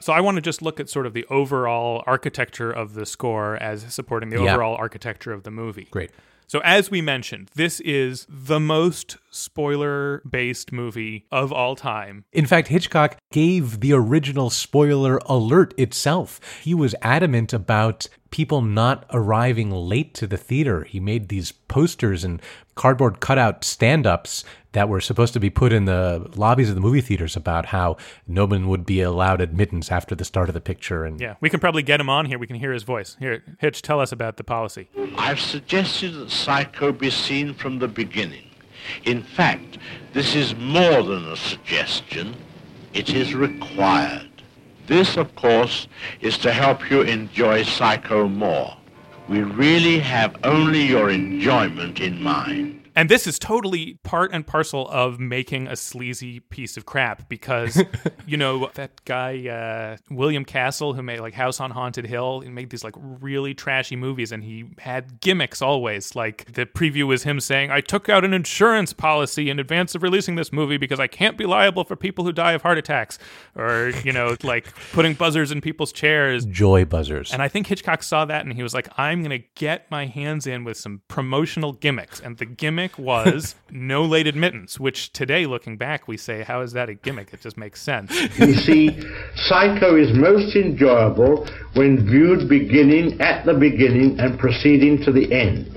So I want to just look at sort of the overall architecture of the score as supporting the
Yeah.
overall architecture of the movie.
Great.
So, as we mentioned, this is the most spoiler based movie of all time.
In fact, Hitchcock gave the original spoiler alert itself. He was adamant about people not arriving late to the theater. He made these posters and cardboard cutout stand ups that were supposed to be put in the lobbies of the movie theaters about how no one would be allowed admittance after the start of the picture. And
Yeah, we can probably get him on here. We can hear his voice. Here, Hitch, tell us about the policy.
I've suggested that Psycho be seen from the beginning. In fact, this is more than a suggestion. It is required. This, of course, is to help you enjoy Psycho more. We really have only your enjoyment in mind.
And this is totally part and parcel of making a sleazy piece of crap because, you know, that guy, uh, William Castle, who made like House on Haunted Hill, he made these like really trashy movies and he had gimmicks always. Like the preview was him saying, I took out an insurance policy in advance of releasing this movie because I can't be liable for people who die of heart attacks. Or, you know, like putting buzzers in people's chairs.
joy buzzers.
And I think Hitchcock saw that and he was like, I'm going to get my hands in with some promotional gimmicks. And the gimmick was no late admittance, which today, looking back, we say, how is that a gimmick? It just makes sense.
You see, Psycho is most enjoyable when viewed beginning at the beginning and proceeding to the end.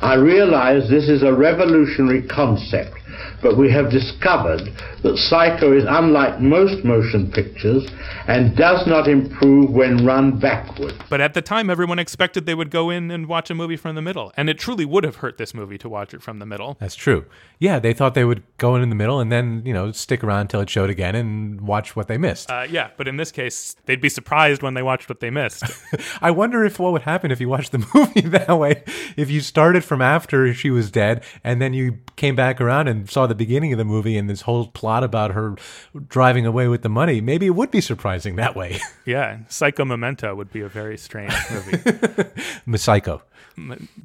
I realize this is a revolutionary concept, but we have discovered that Psycho is unlike most motion pictures and does not improve when run backward.
But at the time, everyone expected they would go in and watch a movie from the middle. And it truly would have hurt this movie to watch it from the middle.
That's true. Yeah, they thought they would go in in the middle and then, you know, stick around until it showed again and watch what they missed.
Uh, yeah, but in this case, they'd be surprised when they watched what they missed.
I wonder if what would happen if you watched the movie that way. If you started from after she was dead and then you came back around and saw the beginning of the movie and this whole plot about her driving away with the money, maybe it would be surprising that way.
Yeah, Psycho Memento would be a very strange movie.
Psycho.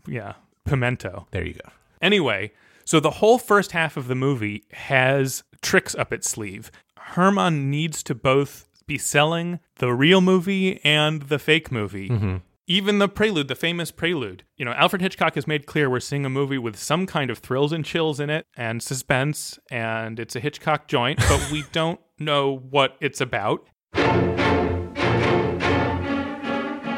Yeah, Pimento.
There you go.
Anyway, so the whole first half of the movie has tricks up its sleeve. Herrmann needs to both be selling the real movie and the fake movie. Mm-hmm. Even the prelude, the famous prelude. You know, Alfred Hitchcock has made clear we're seeing a movie with some kind of thrills and chills in it and suspense, and it's a Hitchcock joint, but we don't know what it's about.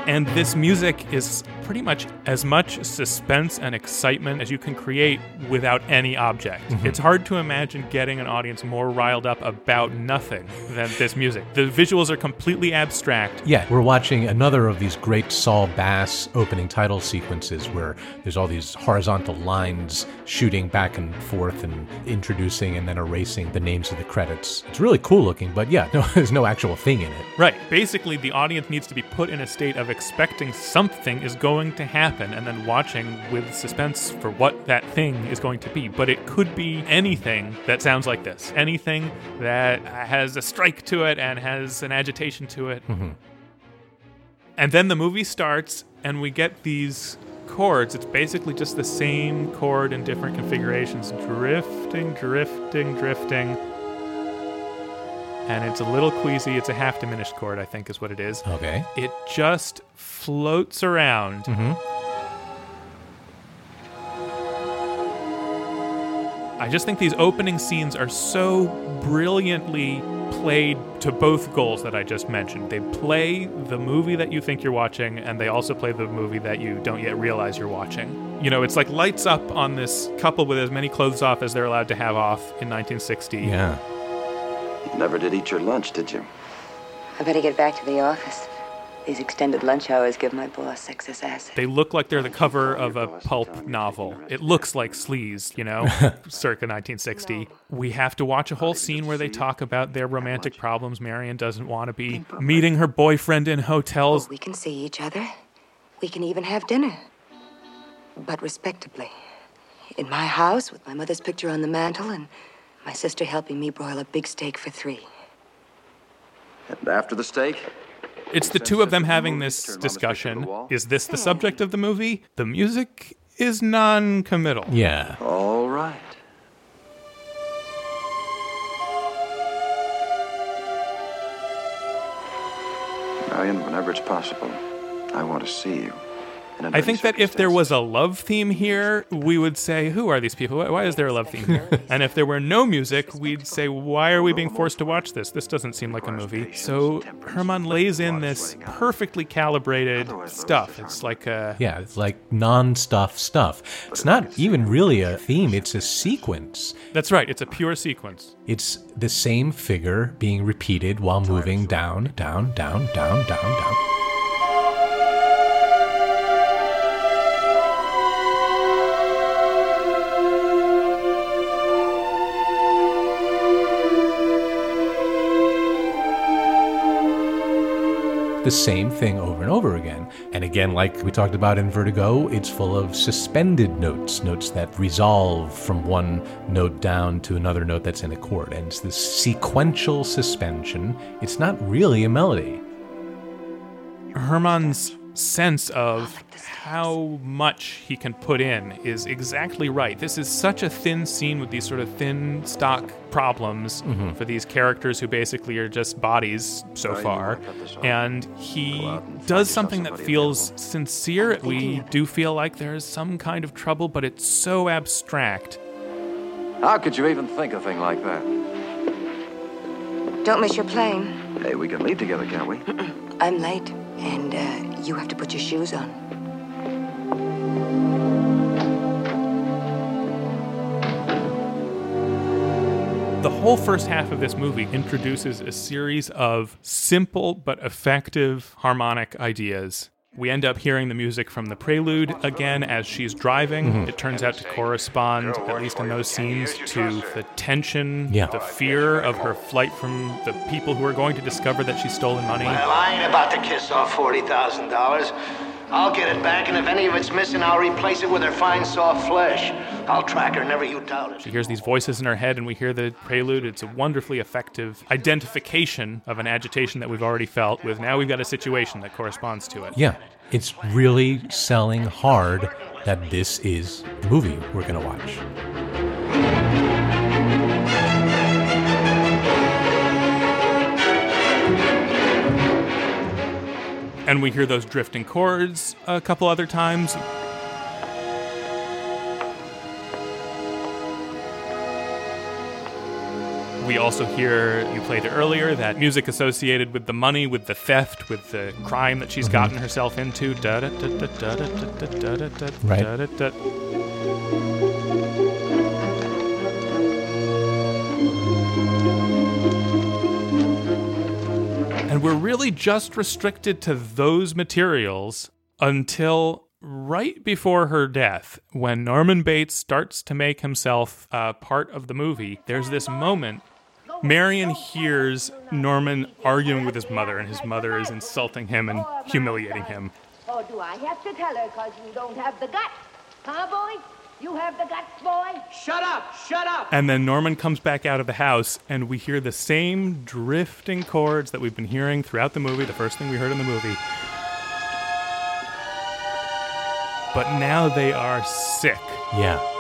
And this music is pretty much as much suspense and excitement as you can create without any object. Mm-hmm. It's hard to imagine getting an audience more riled up about nothing than this music. The visuals are completely abstract.
Yeah, we're watching another of these great Saul Bass opening title sequences where there's all these horizontal lines shooting back and forth and introducing and then erasing the names of the credits. It's really cool looking, but yeah, no, there's no actual thing in it.
Right. Basically, the audience needs to be put in a state of expecting something is going to happen and then watching with suspense for what that thing is going to be. But it could be anything that sounds like this, anything that has a strike to it and has an agitation to it. Mm-hmm. And then the movie starts, and we get these chords. It's basically just the same chord in different configurations drifting, drifting, drifting. And it's a little queasy. It's a half diminished chord, I think, is what it is.
Okay.
It just floats around. Hmm. I just think these opening scenes are so brilliantly played to both goals that I just mentioned. They play the movie that you think you're watching, and they also play the movie that you don't yet realize you're watching. You know, it's like lights up on this couple with as many clothes off as they're allowed to have off in 1960.
Yeah.
You never did eat your lunch, did you?
I better get back to the office. These extended lunch hours give my boss excess acid.
They look like they're the cover of a pulp novel. It looks like sleaze, you know, circa 1960. We have to watch a whole scene where they talk about their romantic problems. Marion doesn't want to be meeting her boyfriend in hotels.
We can see each other. We can even have dinner. But respectably. In my house, with my mother's picture on the mantel, and my sister helping me broil a big steak for three.
And after the steak?
It's the two of them having this discussion. Is this the hmm. subject of the movie? The music is non committal.
Yeah.
All right. Marion, whenever it's possible, I want to see you. In
I think that if there was a love theme here, we would say, Who are these people? Why- Why is there a love theme here? and if there were no music, we'd say, Why are we being forced to watch this? This doesn't seem like a movie. So Herrmann lays in this perfectly calibrated stuff. It's like a.
Yeah, it's like non stuff stuff. It's not even really a theme, it's a sequence.
That's right, it's a pure sequence.
It's the same figure being repeated while moving down, down, down, down, down, down. The same thing over and over again. And again, like we talked about in Vertigo, it's full of suspended notes, notes that resolve from one note down to another note that's in a chord. And it's this sequential suspension. It's not really a melody.
Herrmann's sense of how much he can put in is exactly right. This is such a thin scene with these sort of thin stock problems mm-hmm. for these characters who basically are just bodies so far.
wanna cut this off?
And he
and
does something that
somebody
feels sincere. We do feel like there's some kind of trouble, but it's so abstract.
How could you even think a thing like that?
Don't miss your plane.
Hey, we can leave together, can't we?
I'm late, and uh, you have to put your shoes on.
The whole first half of this movie introduces a series of simple but effective harmonic ideas. We end up hearing the music from the prelude again as she's driving. Mm-hmm. It turns out to correspond, at least in those scenes, to the tension,
Yeah.
the fear of her flight from the people who are going to discover that she's stolen money.
Well, I ain't about to kiss off $40,000. I'll get it back, and if any of it's missing, I'll replace it with her fine, soft flesh. I'll track her, never you doubt it.
She hears these voices in her head, and we hear the prelude. It's a wonderfully effective identification of an agitation that we've already felt, with now we've got a situation that corresponds to it.
Yeah, it's really selling hard that this is the movie we're going to watch.
and we hear those drifting chords a couple other times. We also hear, you played it earlier, that music associated with the money, with the theft, with the crime that she's mm-hmm. gotten herself into.
Right.
We're really just restricted to those materials until right before her death, when Norman Bates starts to make himself uh, part of the movie. There's this moment. Marion hears Norman arguing with his mother, and his mother is insulting him and humiliating him.
Or do I have to tell her because you don't have the guts? Huh, boy? You have the guts, boy?
Shut up! Shut up!
And then Norman comes back out of the house, and we hear the same drifting chords that we've been hearing throughout the movie, the first thing we heard in the movie. But now they are sick.
Yeah.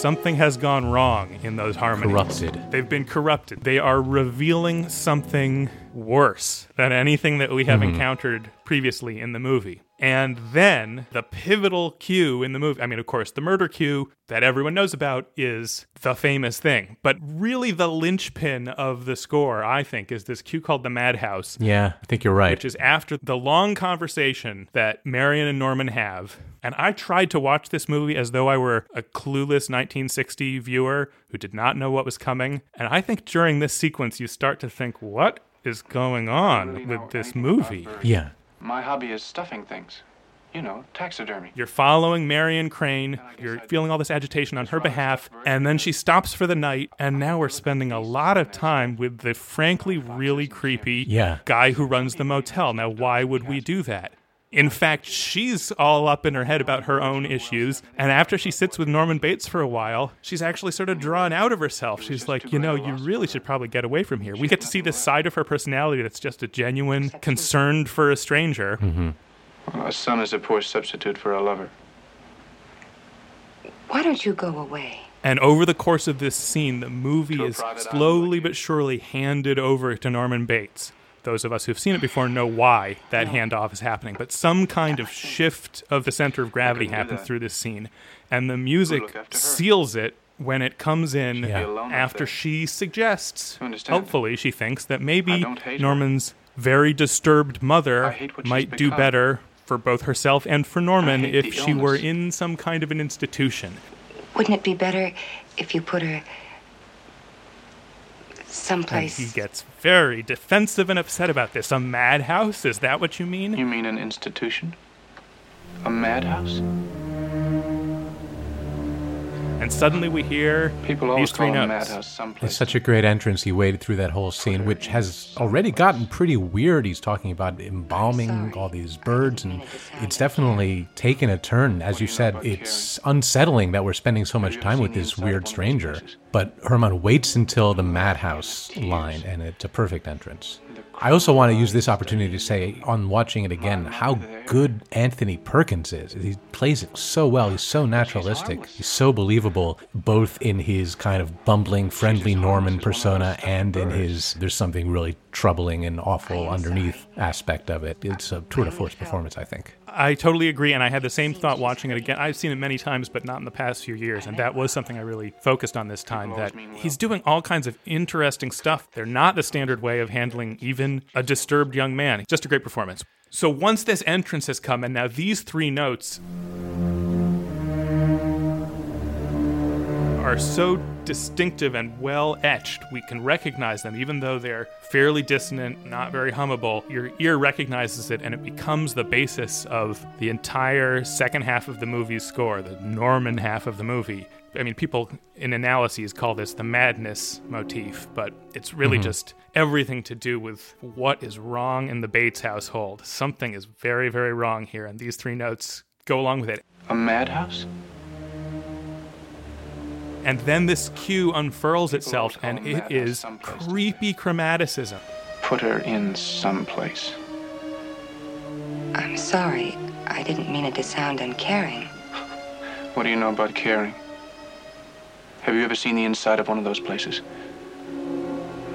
Something has gone wrong in those harmonies.
Corrupted.
They've been corrupted. They are revealing something worse than anything that we have mm-hmm. encountered previously in the movie. And then the pivotal cue in the movie, I mean, of course, the murder cue that everyone knows about is the famous thing. But really, the linchpin of the score, I think, is this cue called the Madhouse
Yeah, I think you're right.
which is after the long conversation that Marion and Norman have. And I tried to watch this movie as though I were a clueless 1960 viewer who did not know what was coming. And I think during this sequence, you start to think, what is going on with this movie?
yeah.
My hobby is stuffing things. You know, taxidermy.
You're following Marion Crane, you're feeling all this agitation on her behalf, and then she stops for the night, and now we're spending a lot of time with the frankly really creepy
Yeah.
guy who runs the motel. Now, why would we do that? In fact, she's all up in her head about her own issues, and after she sits with Norman Bates for a while, she's actually sort of drawn out of herself. She's like, you know, you really should probably get away from here. We get to see this side of her personality that's just a genuine concern for a stranger.
Well, a son is a poor substitute for a lover.
Why don't you go away?
And over the course of this scene, the movie is slowly but surely handed over to Norman Bates. Those of us who've seen it before know why that handoff is happening, but some kind of shift of the center of gravity happens through this scene. And the music
look after her?
seals it when it comes in
Yeah.
Be alone up
after she suggests,
You
hopefully, she thinks that maybe
don't her.
Norman's very disturbed mother
hate what she's
might do
become.
better for both herself and for Norman if
the
she were in some kind of an institution.
Wouldn't it be better if you put her
And
someplace?
he gets very defensive and upset about this. A madhouse? Is that what you mean?
You mean an institution? A madhouse?
And suddenly we hear
People
these
always
three
call a
notes.
madhouse
It's such a great entrance. He waded through that whole scene, which has already gotten pretty weird. He's talking about embalming all these birds, and it's definitely taken a turn. As you said, it's unsettling that we're spending so much time with this weird stranger. But Herrmann waits until the madhouse line, and it's a perfect entrance. I also want to use this opportunity to say, on watching it again, how good Anthony Perkins is. He plays it so well. He's so naturalistic. He's so believable, both in his kind of bumbling, friendly Norman persona and in his there's something really troubling and awful underneath aspect of it. It's a tour de force performance, I think.
I totally agree, and I had the same thought watching it again. I've seen it many times, but not in the past few years, and that was something I really focused on this time. That he's doing all kinds of interesting stuff. They're not the standard way of handling even a disturbed young man. Just a great performance. So once this entrance has come, and now these three notes are so distinctive and well etched, we can recognize them, even though they're fairly dissonant, not very hummable. Your ear recognizes it, and it becomes the basis of the entire second half of the movie's score, the Norman half of the movie. I mean, people in analyses call this the madness motif, but it's really
Mhm.
just everything to do with what is wrong in the Bates household. Something is very, very wrong here, and these three notes go along with it.
A madhouse?
And then this cue unfurls itself, and
them
it
madhouse
is
someplace.
creepy chromaticism.
Put her in some place.
I'm sorry. I didn't mean it to sound uncaring.
What do you know about caring? Have you ever seen the inside of one of those places?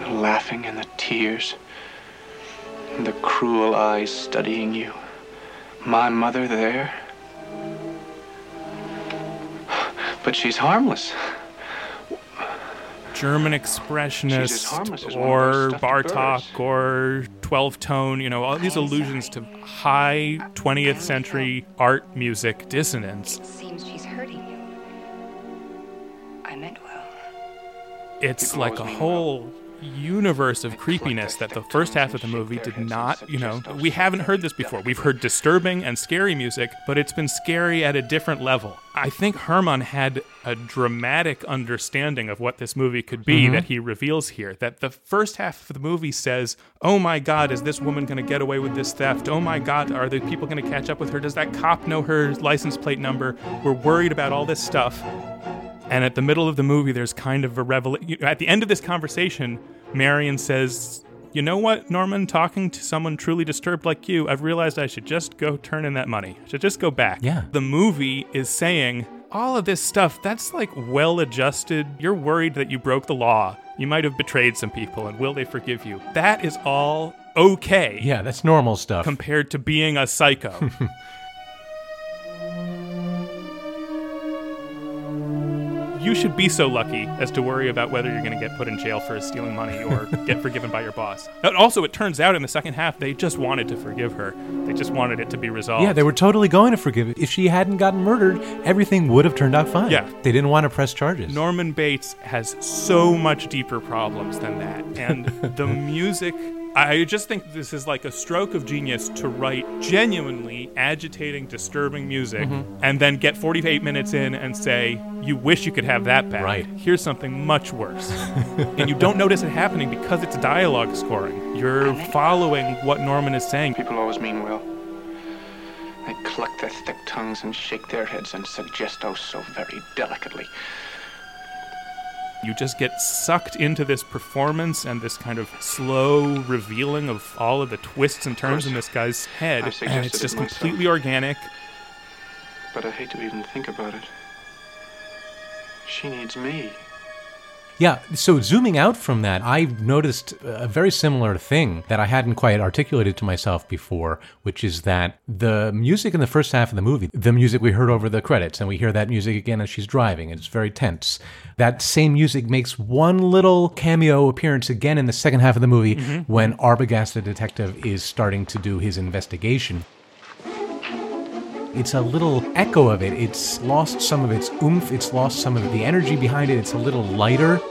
The laughing and the tears, and the cruel eyes studying you. My mother there? But she's harmless.
German
She's
expressionist
harmless as one of
or
those stuffed
Bartok or 12 tone, you know, all these allusions to high 20th century art music dissonance.
It Seems she's hurting you. I meant well.
It's
People
like a
always mean
whole universe of creepiness that the first half of the movie did not, you know, we haven't heard this before. We've heard disturbing and scary music, but it's been scary at a different level. I think Herrmann had a dramatic understanding of what this movie could be
Mhm.
that he reveals here. That the first half of the movie says, Oh my God, is this woman going to get away with this theft? Oh my God, are the people going to catch up with her? Does that cop know her license plate number? We're worried about all this stuff. And at the middle of the movie, there's kind of a revelation. At the end of this conversation, Marion says, You know what, Norman? Talking to someone truly disturbed like you, I've realized I should just go turn in that money. I should just go back.
Yeah.
The movie is saying, all of this stuff, that's like well adjusted. You're worried that you broke the law. You might have betrayed some people, and will they forgive you? That is all okay.
Yeah, that's normal stuff.
Compared to being a psycho. you should be so lucky as to worry about whether you're going to get put in jail for stealing money or get forgiven by your boss. And also, it turns out in the second half, they just wanted to forgive her. They just wanted it to be resolved.
Yeah, they were totally going to forgive it. If she hadn't gotten murdered, everything would have turned out fine.
Yeah.
They didn't want to press charges.
Norman Bates has so much deeper problems than that. And the music, I just think this is like a stroke of genius to write genuinely agitating, disturbing music
Mhm.
and then get 48 minutes in and say, you wish you could have that back.
Right.
Here's something much worse. and you don't notice it happening because it's dialogue scoring. You're following what Norman is saying.
People always mean well. They cluck their thick tongues and shake their heads and suggest oh so very delicately.
You just get sucked into this performance and this kind of slow revealing of all of the twists and turns in this guy's head. And it's just
myself.
completely organic.
But I hate to even think about it. She needs me.
Yeah, so zooming out from that, I noticed a very similar thing that I hadn't quite articulated to myself before, which is that the music in the first half of the movie, the music we heard over the credits, and we hear that music again as she's driving, and it's very tense. That same music makes one little cameo appearance again in the second half of the movie
Mhm.
when Arbogast the detective is starting to do his investigation. It's a little echo of it. It's lost some of its oomph, it's lost some of the energy behind it, it's a little lighter.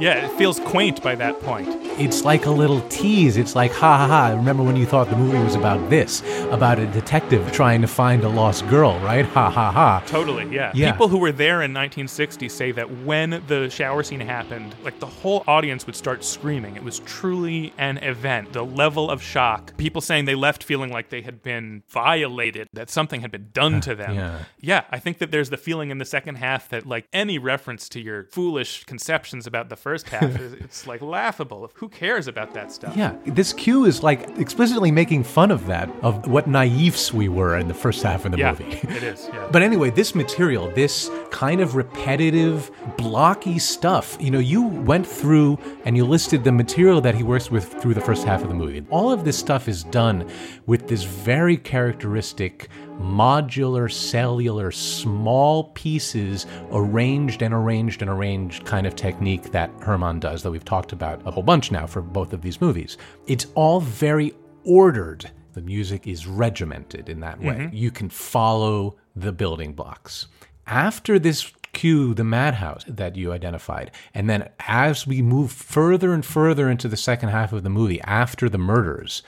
Yeah, it feels quaint by that point.
It's like a little tease. It's like, ha ha ha, remember when you thought the movie was about this? About a detective trying to find a lost girl, right? Ha ha ha.
Totally, yeah.
Yeah.
People who were there in 1960 say that when the shower scene happened, like the whole audience would start screaming. It was truly an event. The level of shock. People saying they left feeling like they had been violated, that something had been done uh, to them.
yeah.
Yeah, I think that there's the feeling in the second half that like any reference to your foolish conceptions about the first half is it's like laughable. Who cares about that stuff?
Yeah, this cue is like explicitly making fun of that, of what naifs we were in the first half of the
Yeah,
movie.
it is, yeah.
But anyway, this material, this kind of repetitive, blocky stuff, you know, you went through and you listed the material that he works with through the first half of the movie. All of this stuff is done with this very characteristic modular, cellular, small pieces arranged and arranged and arranged kind of technique that Herrmann does, that we've talked about a whole bunch now for both of these movies. It's all very ordered. The music is regimented in that way.
Mhm.
You can follow the building blocks. After this cue, the madhouse that you identified, and then as we move further and further into the second half of the movie, after the murders,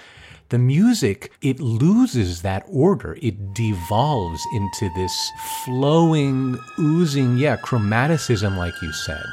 the music, it loses that order. It devolves into this flowing, oozing, yeah, chromaticism, like you said.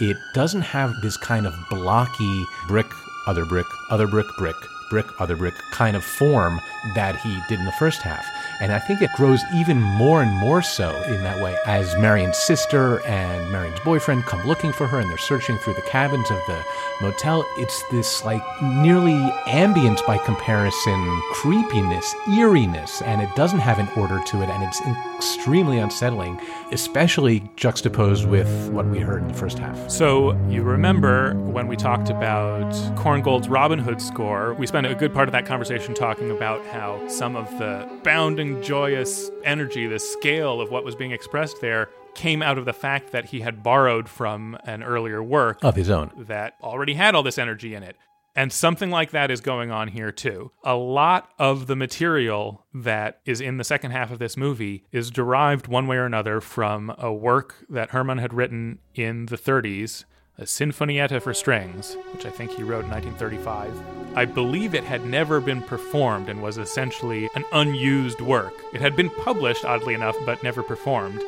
It doesn't have this kind of blocky brick, other brick, other brick, brick, brick, other brick kind of form that he did in the first half. And I think it grows even more and more so in that way as Marion's sister and Marion's boyfriend come looking for her and they're searching through the cabins of the motel. It's this like nearly ambient by comparison creepiness, eeriness, and it doesn't have an order to it and it's extremely unsettling, especially juxtaposed with what we heard in the first half.
So you remember when we talked about Korngold's Robin Hood score, we spent a good part of that conversation talking about how some of the bounding joyous energy, the scale of what was being expressed there, came out of the fact that he had borrowed from an earlier work
of his own
that already had all this energy in it. And something like that is going on here too. A lot of the material that is in the second half of this movie is derived one way or another from a work that Herrmann had written in the 30s a Sinfonietta for Strings, which I think he wrote in 1935. I believe it had never been performed and was essentially an unused work. It had been published, oddly enough, but never performed.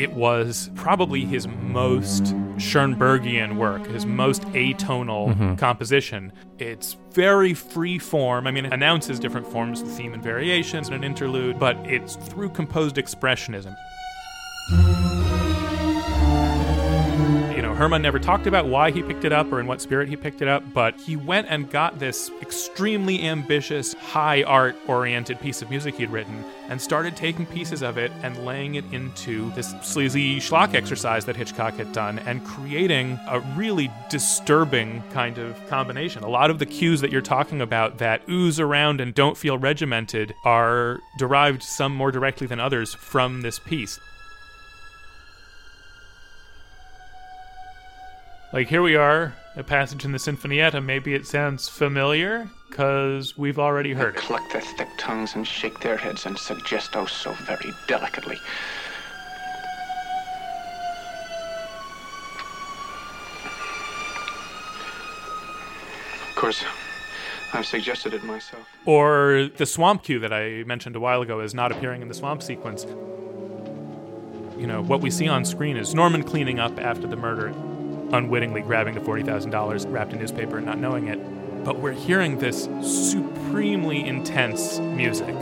It was probably his most Schoenbergian work, his most atonal
Mhm.
composition. It's very free form. I mean, it announces different forms of theme and variations and an interlude, but it's through composed expressionism. Herrmann never talked about why he picked it up or in what spirit he picked it up, but he went and got this extremely ambitious, high art oriented piece of music he'd written and started taking pieces of it and laying it into this sleazy schlock exercise that Hitchcock had done and creating a really disturbing kind of combination. A lot of the cues that you're talking about that ooze around and don't feel regimented are derived some more directly than others from this piece. Like here we are, a passage in the Sinfonietta. Maybe it sounds familiar because we've already heard it.
Cluck their thick tongues and shake their heads and suggest oh so very delicately. Of course, I've suggested it myself.
Or the swamp cue that I mentioned a while ago is not appearing in the swamp sequence. You know, what we see on screen is Norman cleaning up after the murder, unwittingly grabbing the $40,000 wrapped in newspaper and not knowing it. But we're hearing this supremely intense music.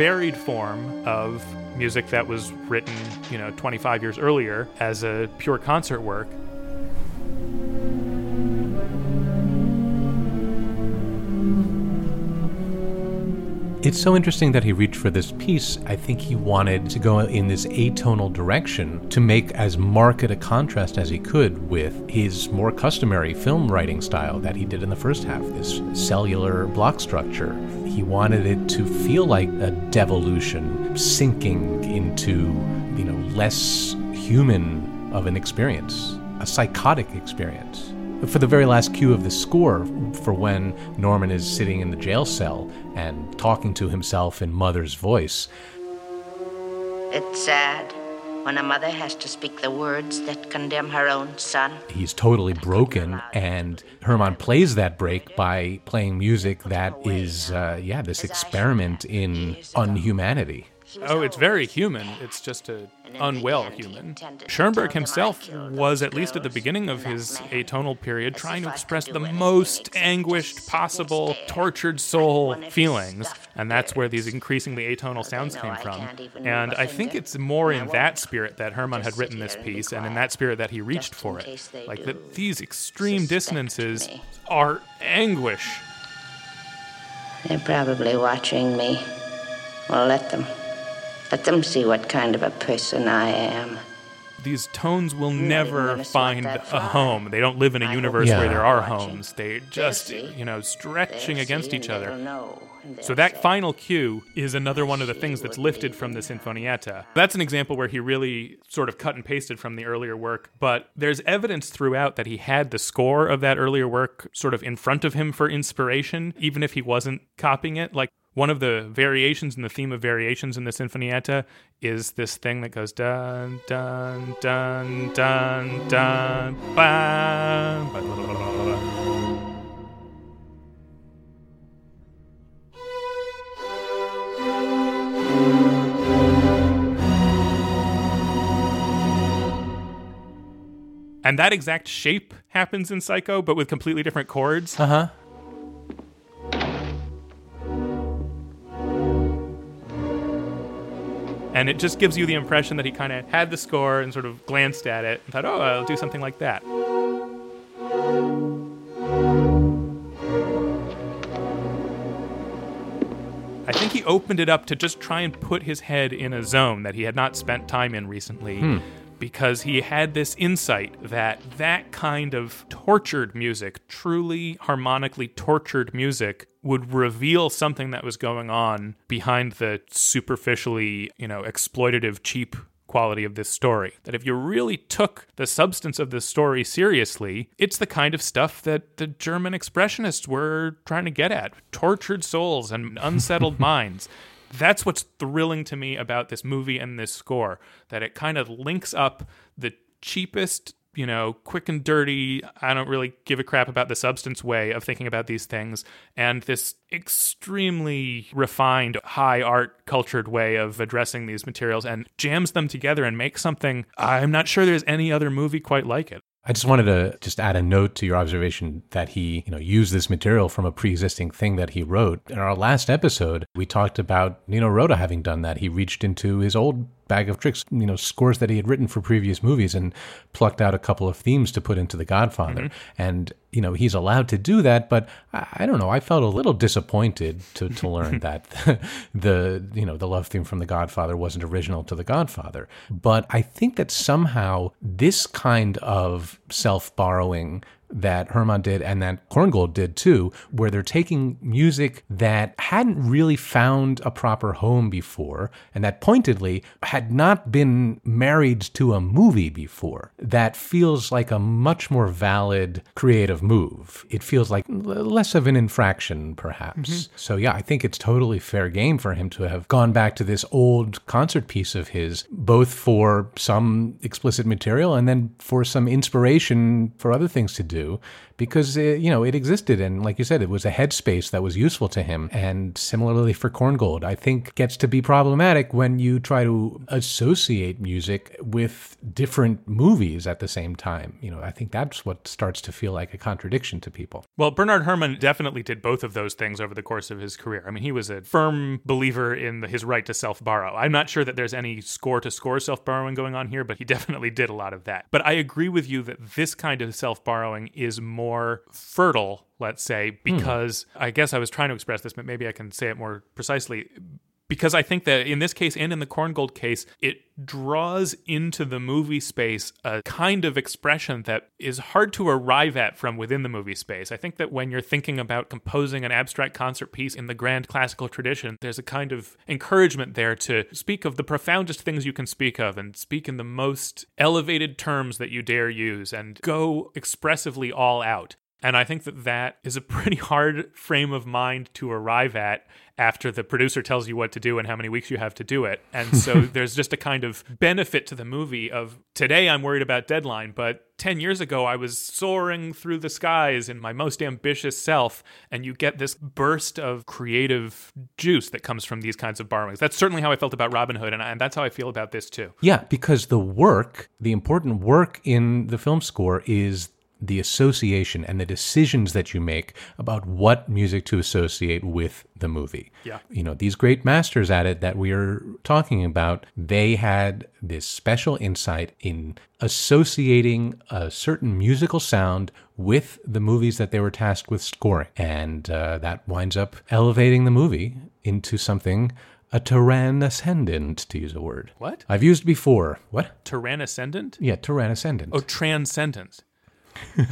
Varied form of music that was written, you know, 25 years earlier as a pure concert work.
It's so interesting that he reached for this piece. I think he wanted to go in this atonal direction to make as marked a contrast as he could with his more customary film writing style that he did in the first half, this cellular block structure. He wanted it to feel like a devolution, sinking into, you know, less human of an experience, a psychotic experience. For the very last cue of the score, for when Norman is sitting in the jail cell and talking to himself in mother's voice,
It's sad when a mother has to speak the words that condemn her own son.
he's totally broken, and Herrmann plays that break by playing music that is, uh, yeah, this experiment in unhumanity.
Oh, it's very human. It's just a unwell human. Schoenberg himself was, at least at the beginning of his atonal period, trying to express the most anguished possible, tortured soul feelings, and that's where these increasingly atonal sounds came from. And I think it's more in that spirit that Herrmann had written this piece, and in that spirit that he reached for it. Like that these extreme dissonances are anguish.
They're probably watching me. Well, let them. Let them see what kind of a person I am.
these tones will
Now you
never find a home. They don't live in a
I
universe
hope
where there are
watching.
homes. They're just,
see.
you know, stretching
They'll
against each other.
know,
So that
say,
final cue is another one of the
She
things that's lifted from the. Sinfonietta. That's an example where he really sort of cut and pasted from the earlier work, but there's evidence throughout that he had the score of that earlier work sort of in front of him for inspiration, even if he wasn't copying it. Like one of the variations in the theme of variations in the Sinfonietta is this thing that goes dun dun dun dun dun blah, blah, blah, blah. And that exact shape happens in Psycho, but with completely different chords.
Uh huh.
And it just gives you the impression that he kind of had the score and sort of glanced at it and thought, oh, I'll do something like that. I think he opened it up to just try and put his head in a zone that he had not spent time in recently hmm. because he had this insight that that kind of tortured music, truly harmonically tortured music, would reveal something that was going on behind the superficially, you know, exploitative, cheap quality of this story. That if you really took the substance of this story seriously, it's the kind of stuff that the German expressionists were trying to get at tortured souls and unsettled minds. That's what's thrilling to me about this movie and this score, that it kind of links up the cheapest, you know, quick and dirty, I don't really give a crap about the substance way of thinking about these things, and this extremely refined, high art cultured way of addressing these materials and jams them together and makes something I'm not sure there's any other movie quite like it.
I just wanted to just add a note to your observation that he, you know, used this material from a pre-existing thing that he wrote. In our last episode, we talked about Nino Rota having done that. He reached into his old bag of tricks, you know, scores that he had written for previous movies and plucked out a couple of themes to put into The Godfather. Mm-hmm. And, you know, he's allowed to do that, but I, I don't know, I felt a little disappointed to, to learn that the, you know, the love theme from The Godfather wasn't original to The Godfather. But I think that somehow this kind of self-borrowing that Herrmann did and that Korngold did too, where they're taking music that hadn't really found a proper home before and that pointedly had not been married to a movie before. That feels like a much more valid creative move. It feels like less of an infraction, perhaps. Mm-hmm. So, yeah, I think it's totally fair game for him to have gone back to this old concert piece of his, both for some explicit material and then for some inspiration for other things to do do because uh, you know it existed and like you said it was a headspace that was useful to him and similarly for Korngold I think gets to be problematic when you try to associate music with different movies at the same time you know I think that's what starts to feel like a contradiction to people
Well, Bernard Herrmann definitely did both of those things over the course of his career. I mean, he was a firm believer in his right to self borrow. I'm not sure that there's any score to score self borrowing going on here, but he definitely did a lot of that. But I agree with you that this kind of self borrowing is more fertile, let's say, because I guess I was trying to express this, but maybe I can say it more precisely. Because I think that in this case and in the Korngold case, it draws into the movie space a kind of expression that is hard to arrive at from within the movie space. I think that when you're thinking about composing an abstract concert piece in the grand classical tradition, there's a kind of encouragement there to speak of the profoundest things you can speak of and speak in the most elevated terms that you dare use and go expressively all out. And I think that that is a pretty hard frame of mind to arrive at after the producer tells you what to do and how many weeks you have to do it. And so there's just a kind of benefit to the movie of today I'm worried about deadline, but 10 years ago I was soaring through the skies in my most ambitious self. And you get this burst of creative juice that comes from these kinds of borrowings. That's certainly how I felt about Robin Hood. And, I, and that's how I feel about this too.
yeah because the work the important work in the film score is the association and the decisions that you make about what music to associate with the movie.
Yeah.
You know, these great masters at it that we are talking about, they had this special insight in associating a certain musical sound with the movies that they were tasked with scoring. And uh, that winds up elevating the movie into something A tyrannoscendant, to use a word.
What?
I've used before. What?
Tyrannoscendant?
Yeah, tyrannoscendant.
Oh, transcendence.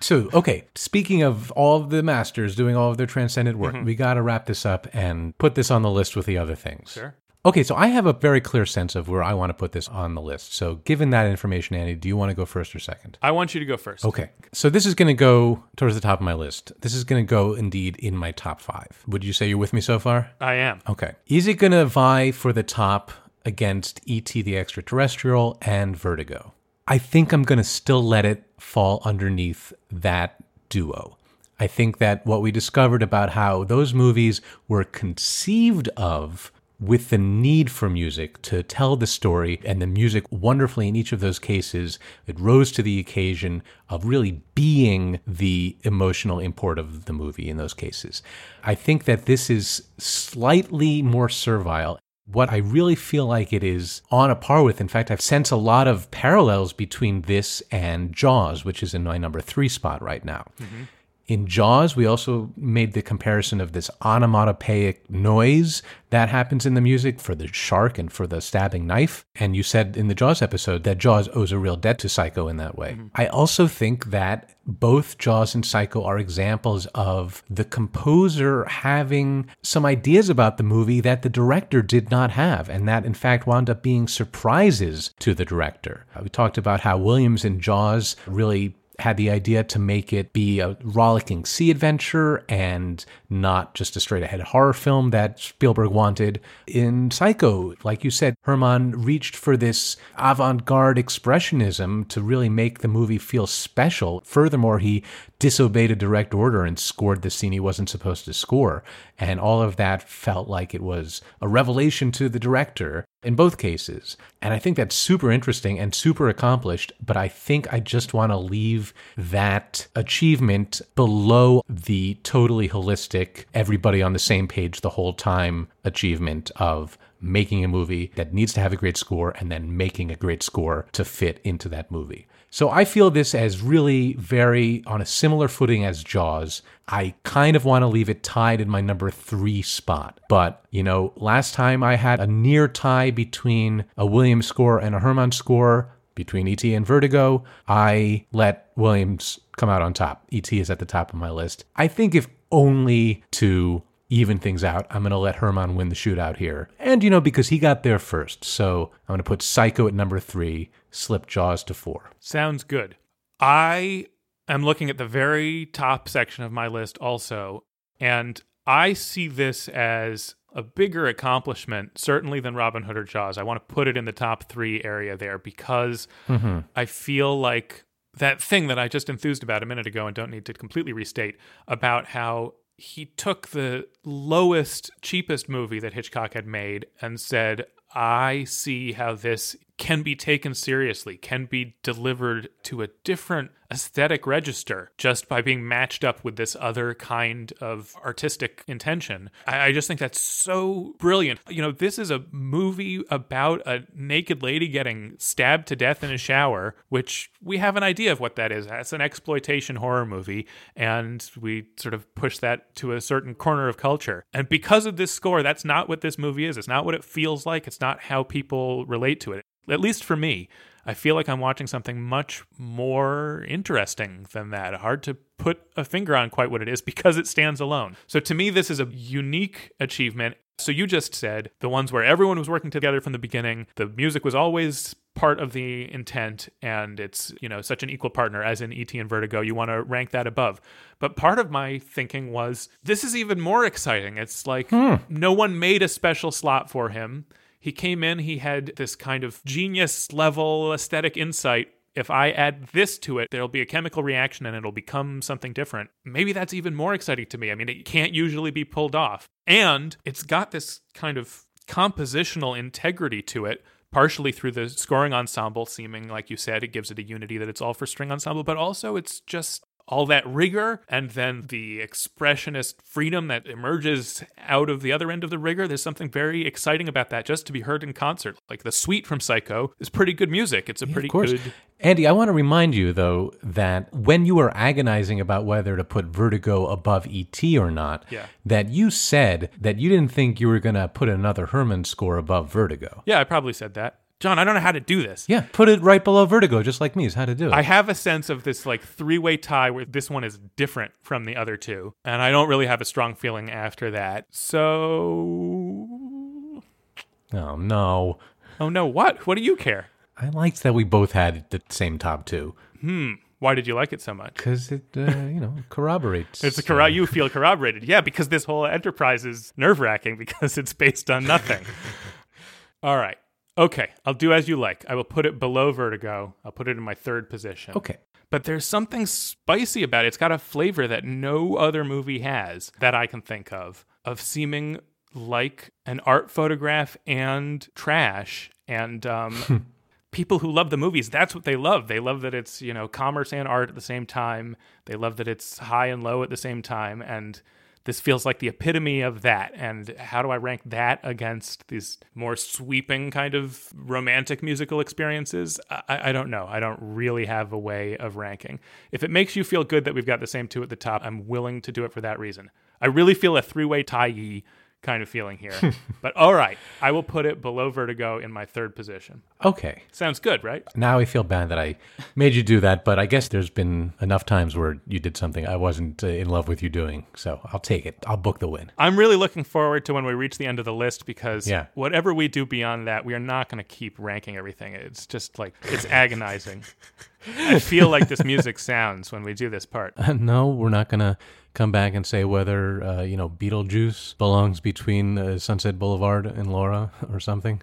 So, okay, speaking of all of the masters doing all of their transcendent work, mm-hmm. we got to wrap this up and put this on the list with the other things.
Sure.
Okay, so I have a very clear sense of where I want to put this on the list. So, given that information, Andy, do you want to go first or second?
I want you to go first.
Okay, so this is going to go towards the top of my list. This is going to go indeed in my top five. Would you say you're with me so far?
I am.
Okay. Is it going to vie for the top against E.T. the Extraterrestrial and Vertigo? I think I'm going to still let it fall underneath that duo. I think that what we discovered about how those movies were conceived of with the need for music to tell the story and the music wonderfully in each of those cases it rose to the occasion of really being the emotional import of the movie in those cases i think that this is slightly more servile what I really feel like it is on a par with, in fact, I've sensed a lot of parallels between this and Jaws, which is in my number three spot right now. Mm-hmm. In Jaws, we also made the comparison of this onomatopoeic noise that happens in the music for the shark and for the stabbing knife. And you said in the Jaws episode that Jaws owes a real debt to Psycho in that way. I also think that both Jaws and Psycho are examples of the composer having some ideas about the movie that the director did not have, and that in fact wound up being surprises to the director. Uh, We talked about how Williams in Jaws really had the idea to make it be a rollicking sea adventure and not just a straight ahead horror film that Spielberg wanted. In Psycho, like you said, Herrmann reached for this avant garde expressionism to really make the movie feel special. Furthermore, he disobeyed a direct order and scored the scene he wasn't supposed to score. And all of that felt like it was a revelation to the director in both cases. And I think that's super interesting and super accomplished, but I think I just want to leave that achievement below the totally holistic, everybody on the same page the whole time achievement of making a movie that needs to have a great score and then making a great score to fit into that movie. So I feel this as really very on a similar footing as Jaws. I kind of want to leave it tied in my number three spot. But, you know, last time I had a near tie between a Williams score and a Herrmann score between E.T. and Vertigo. I let Williams come out on top. E.T. is at the top of my list. I think if only to even things out, I'm going to let Herrmann win the shootout here. And, you know, because he got there first. So I'm going to put Psycho at number three, slip Jaws to four.
Sounds good. I am looking at the very top section of my list also, and I see this as a bigger accomplishment, certainly than Robin Hood or Jaws. I want to put it in the top three area there because
Mhm.
I feel like that thing that I just enthused about a minute ago and don't need to completely restate about how he took the lowest, cheapest movie that Hitchcock had made and said, I see how this can be taken seriously, can be delivered to a different aesthetic register just by being matched up with this other kind of artistic intention. I, I just think that's so brilliant. You know, this is a movie about a naked lady getting stabbed to death in a shower, which we have an idea of what that is. That's an exploitation horror movie, and we sort of push that to a certain corner of culture. And because of this score, that's not what this movie is. It's not what it feels like. It's not how people relate to it. At least for me, I feel like I'm watching something much more interesting than that. Hard to put a finger on quite what it is because it stands alone. So to me, this is a unique achievement. So you just said the ones where everyone was working together from the beginning, the music was always part of the intent and it's you know such an equal partner as in et and vertigo you want to rank that above but part of my thinking was this is even more exciting it's like hmm. no one made a special slot for him he came in, he had this kind of genius level aesthetic insight. If I add this to it, there'll be a chemical reaction and it'll become something different. Maybe that's even more exciting to me. I mean, it can't usually be pulled off. And it's got this kind of compositional integrity to it, partially through the scoring ensemble seeming, like you said, it gives it a unity that it's all for string ensemble, but also it's just all that rigor and then the expressionist freedom that emerges out of the other end of the rigor. There's something very exciting about that just to be heard in concert. Like the suite from Psycho is pretty good music. It's a pretty
of course.
good.
Andy, I want to remind you, though, that when you were agonizing about whether to put Vertigo above E.T. or not,
Yeah.
that you said that you didn't think you were going to put another Herrmann score above Vertigo.
Yeah, I probably said that. John, I don't know how to do this.
Yeah, put it right below Vertigo, just like me, is how to do it.
I have a sense of this like three way tie where this one is different from the other two. And I don't really have a strong feeling after that. So.
oh, no.
Oh no, what? What do you care?
I liked that we both had the same top two
Hmm. Why did you like it so much?
because it, uh, you know, corroborates.
It's a corro- you feel corroborated. Yeah, because this whole enterprise is nerve wracking because it's based on nothing. All right. Okay. I'll do as you like. I will put it below Vertigo. I'll put it in my third position.
Okay.
But there's something spicy about it. It's got a flavor that no other movie has that I can think of, of seeming like an art photograph and trash. And um, people who love the movies, that's what they love. They love that it's, you know, commerce and art at the same time. They love that it's high and low at the same time. And this feels like the epitome of that. And how do I rank that against these more sweeping kind of romantic musical experiences? I, I don't know. I don't really have a way of ranking. If it makes you feel good that we've got the same two at the top, I'm willing to do it for that reason. I really feel a three way tie kind of feeling here. but all right, I will put it below Vertigo in my third position.
Okay.
Sounds good, right?
Now I feel bad that I made you do that, but I guess there's been enough times where you did something I wasn't uh, in love with you doing. So I'll take it. I'll book the win.
I'm really looking forward to when we reach the end of the list because
Yeah.
whatever we do beyond that, we are not going to keep ranking everything. It's just like it's agonizing. I feel like this music sounds when we do this part.
Uh, no, we're not going to come back and say whether, uh, you know, Beetlejuice belongs between uh, Sunset Boulevard and Laura or something.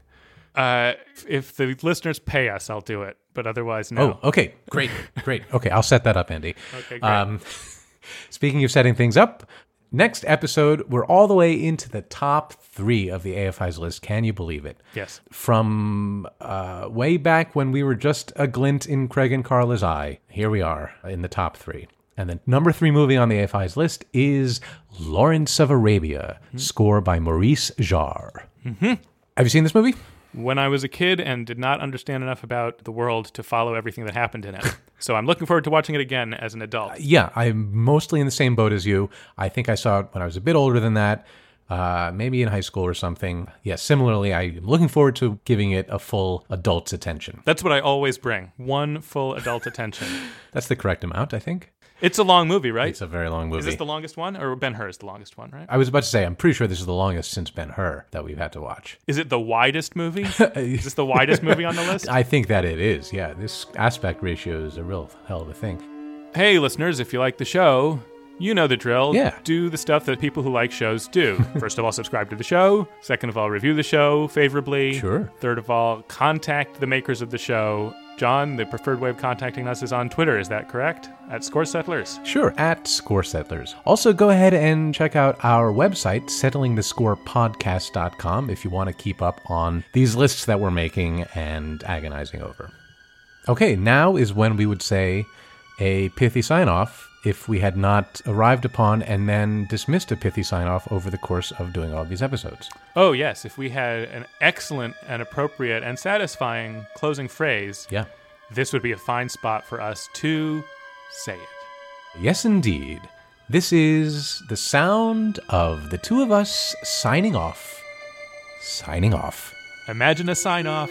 Uh, if the listeners pay us, I'll do it, but otherwise, no.
Oh, okay. Great. Great. Okay. I'll set that up, Andy.
Okay, great.
speaking of setting things up, next episode, we're all the way into the top three of the AFI's list. Can you believe it?
Yes.
From uh, way back when we were just a glint in Craig and Carla's eye, here we are in the top three. And the number three movie on the AFI's list is Lawrence of Arabia, score by Maurice Jarre.
Mhm.
Have you seen this movie?
When I was a kid and did not understand enough about the world to follow everything that happened in it. so I'm looking forward to watching it again as an adult.
Yeah, I'm mostly in the same boat as you. I think I saw it when I was a bit older than that, uh, maybe in high school or something. Yeah, similarly, I'm looking forward to giving it a full adult's attention.
That's what I always bring one full adult attention.
That's the correct amount, I think.
It's a long movie, right?
It's a very long movie.
Is this the longest one? Or Ben Hur is the longest one, right?
I was about to say, I'm pretty sure this is the longest since Ben Hur that we've had to watch.
Is it the widest movie? is this the widest movie on the list?
I think that it is. Yeah, this aspect ratio is a real hell of a thing.
Hey, listeners, if you like the show, you know the drill.
Yeah.
Do the stuff that people who like shows do. First of all, subscribe to the show. Second of all, review the show favorably.
Sure.
Third of all, contact the makers of the show. John, the preferred way of contacting us is on Twitter. Is that correct? At Score Settlers.
Sure, at Score Settlers. Also, go ahead and check out our website, settlingthescorepodcast.com, if you want to keep up on these lists that we're making and agonizing over. Okay, now is when we would say a pithy sign off if we had not arrived upon and then dismissed a pithy sign off over the course of doing all these episodes.
Oh, yes. If we had an excellent and appropriate and satisfying closing phrase,
Yeah.
this would be a fine spot for us to say it.
Yes, indeed. This is the sound of the two of us signing off. Signing off.
Imagine a sign off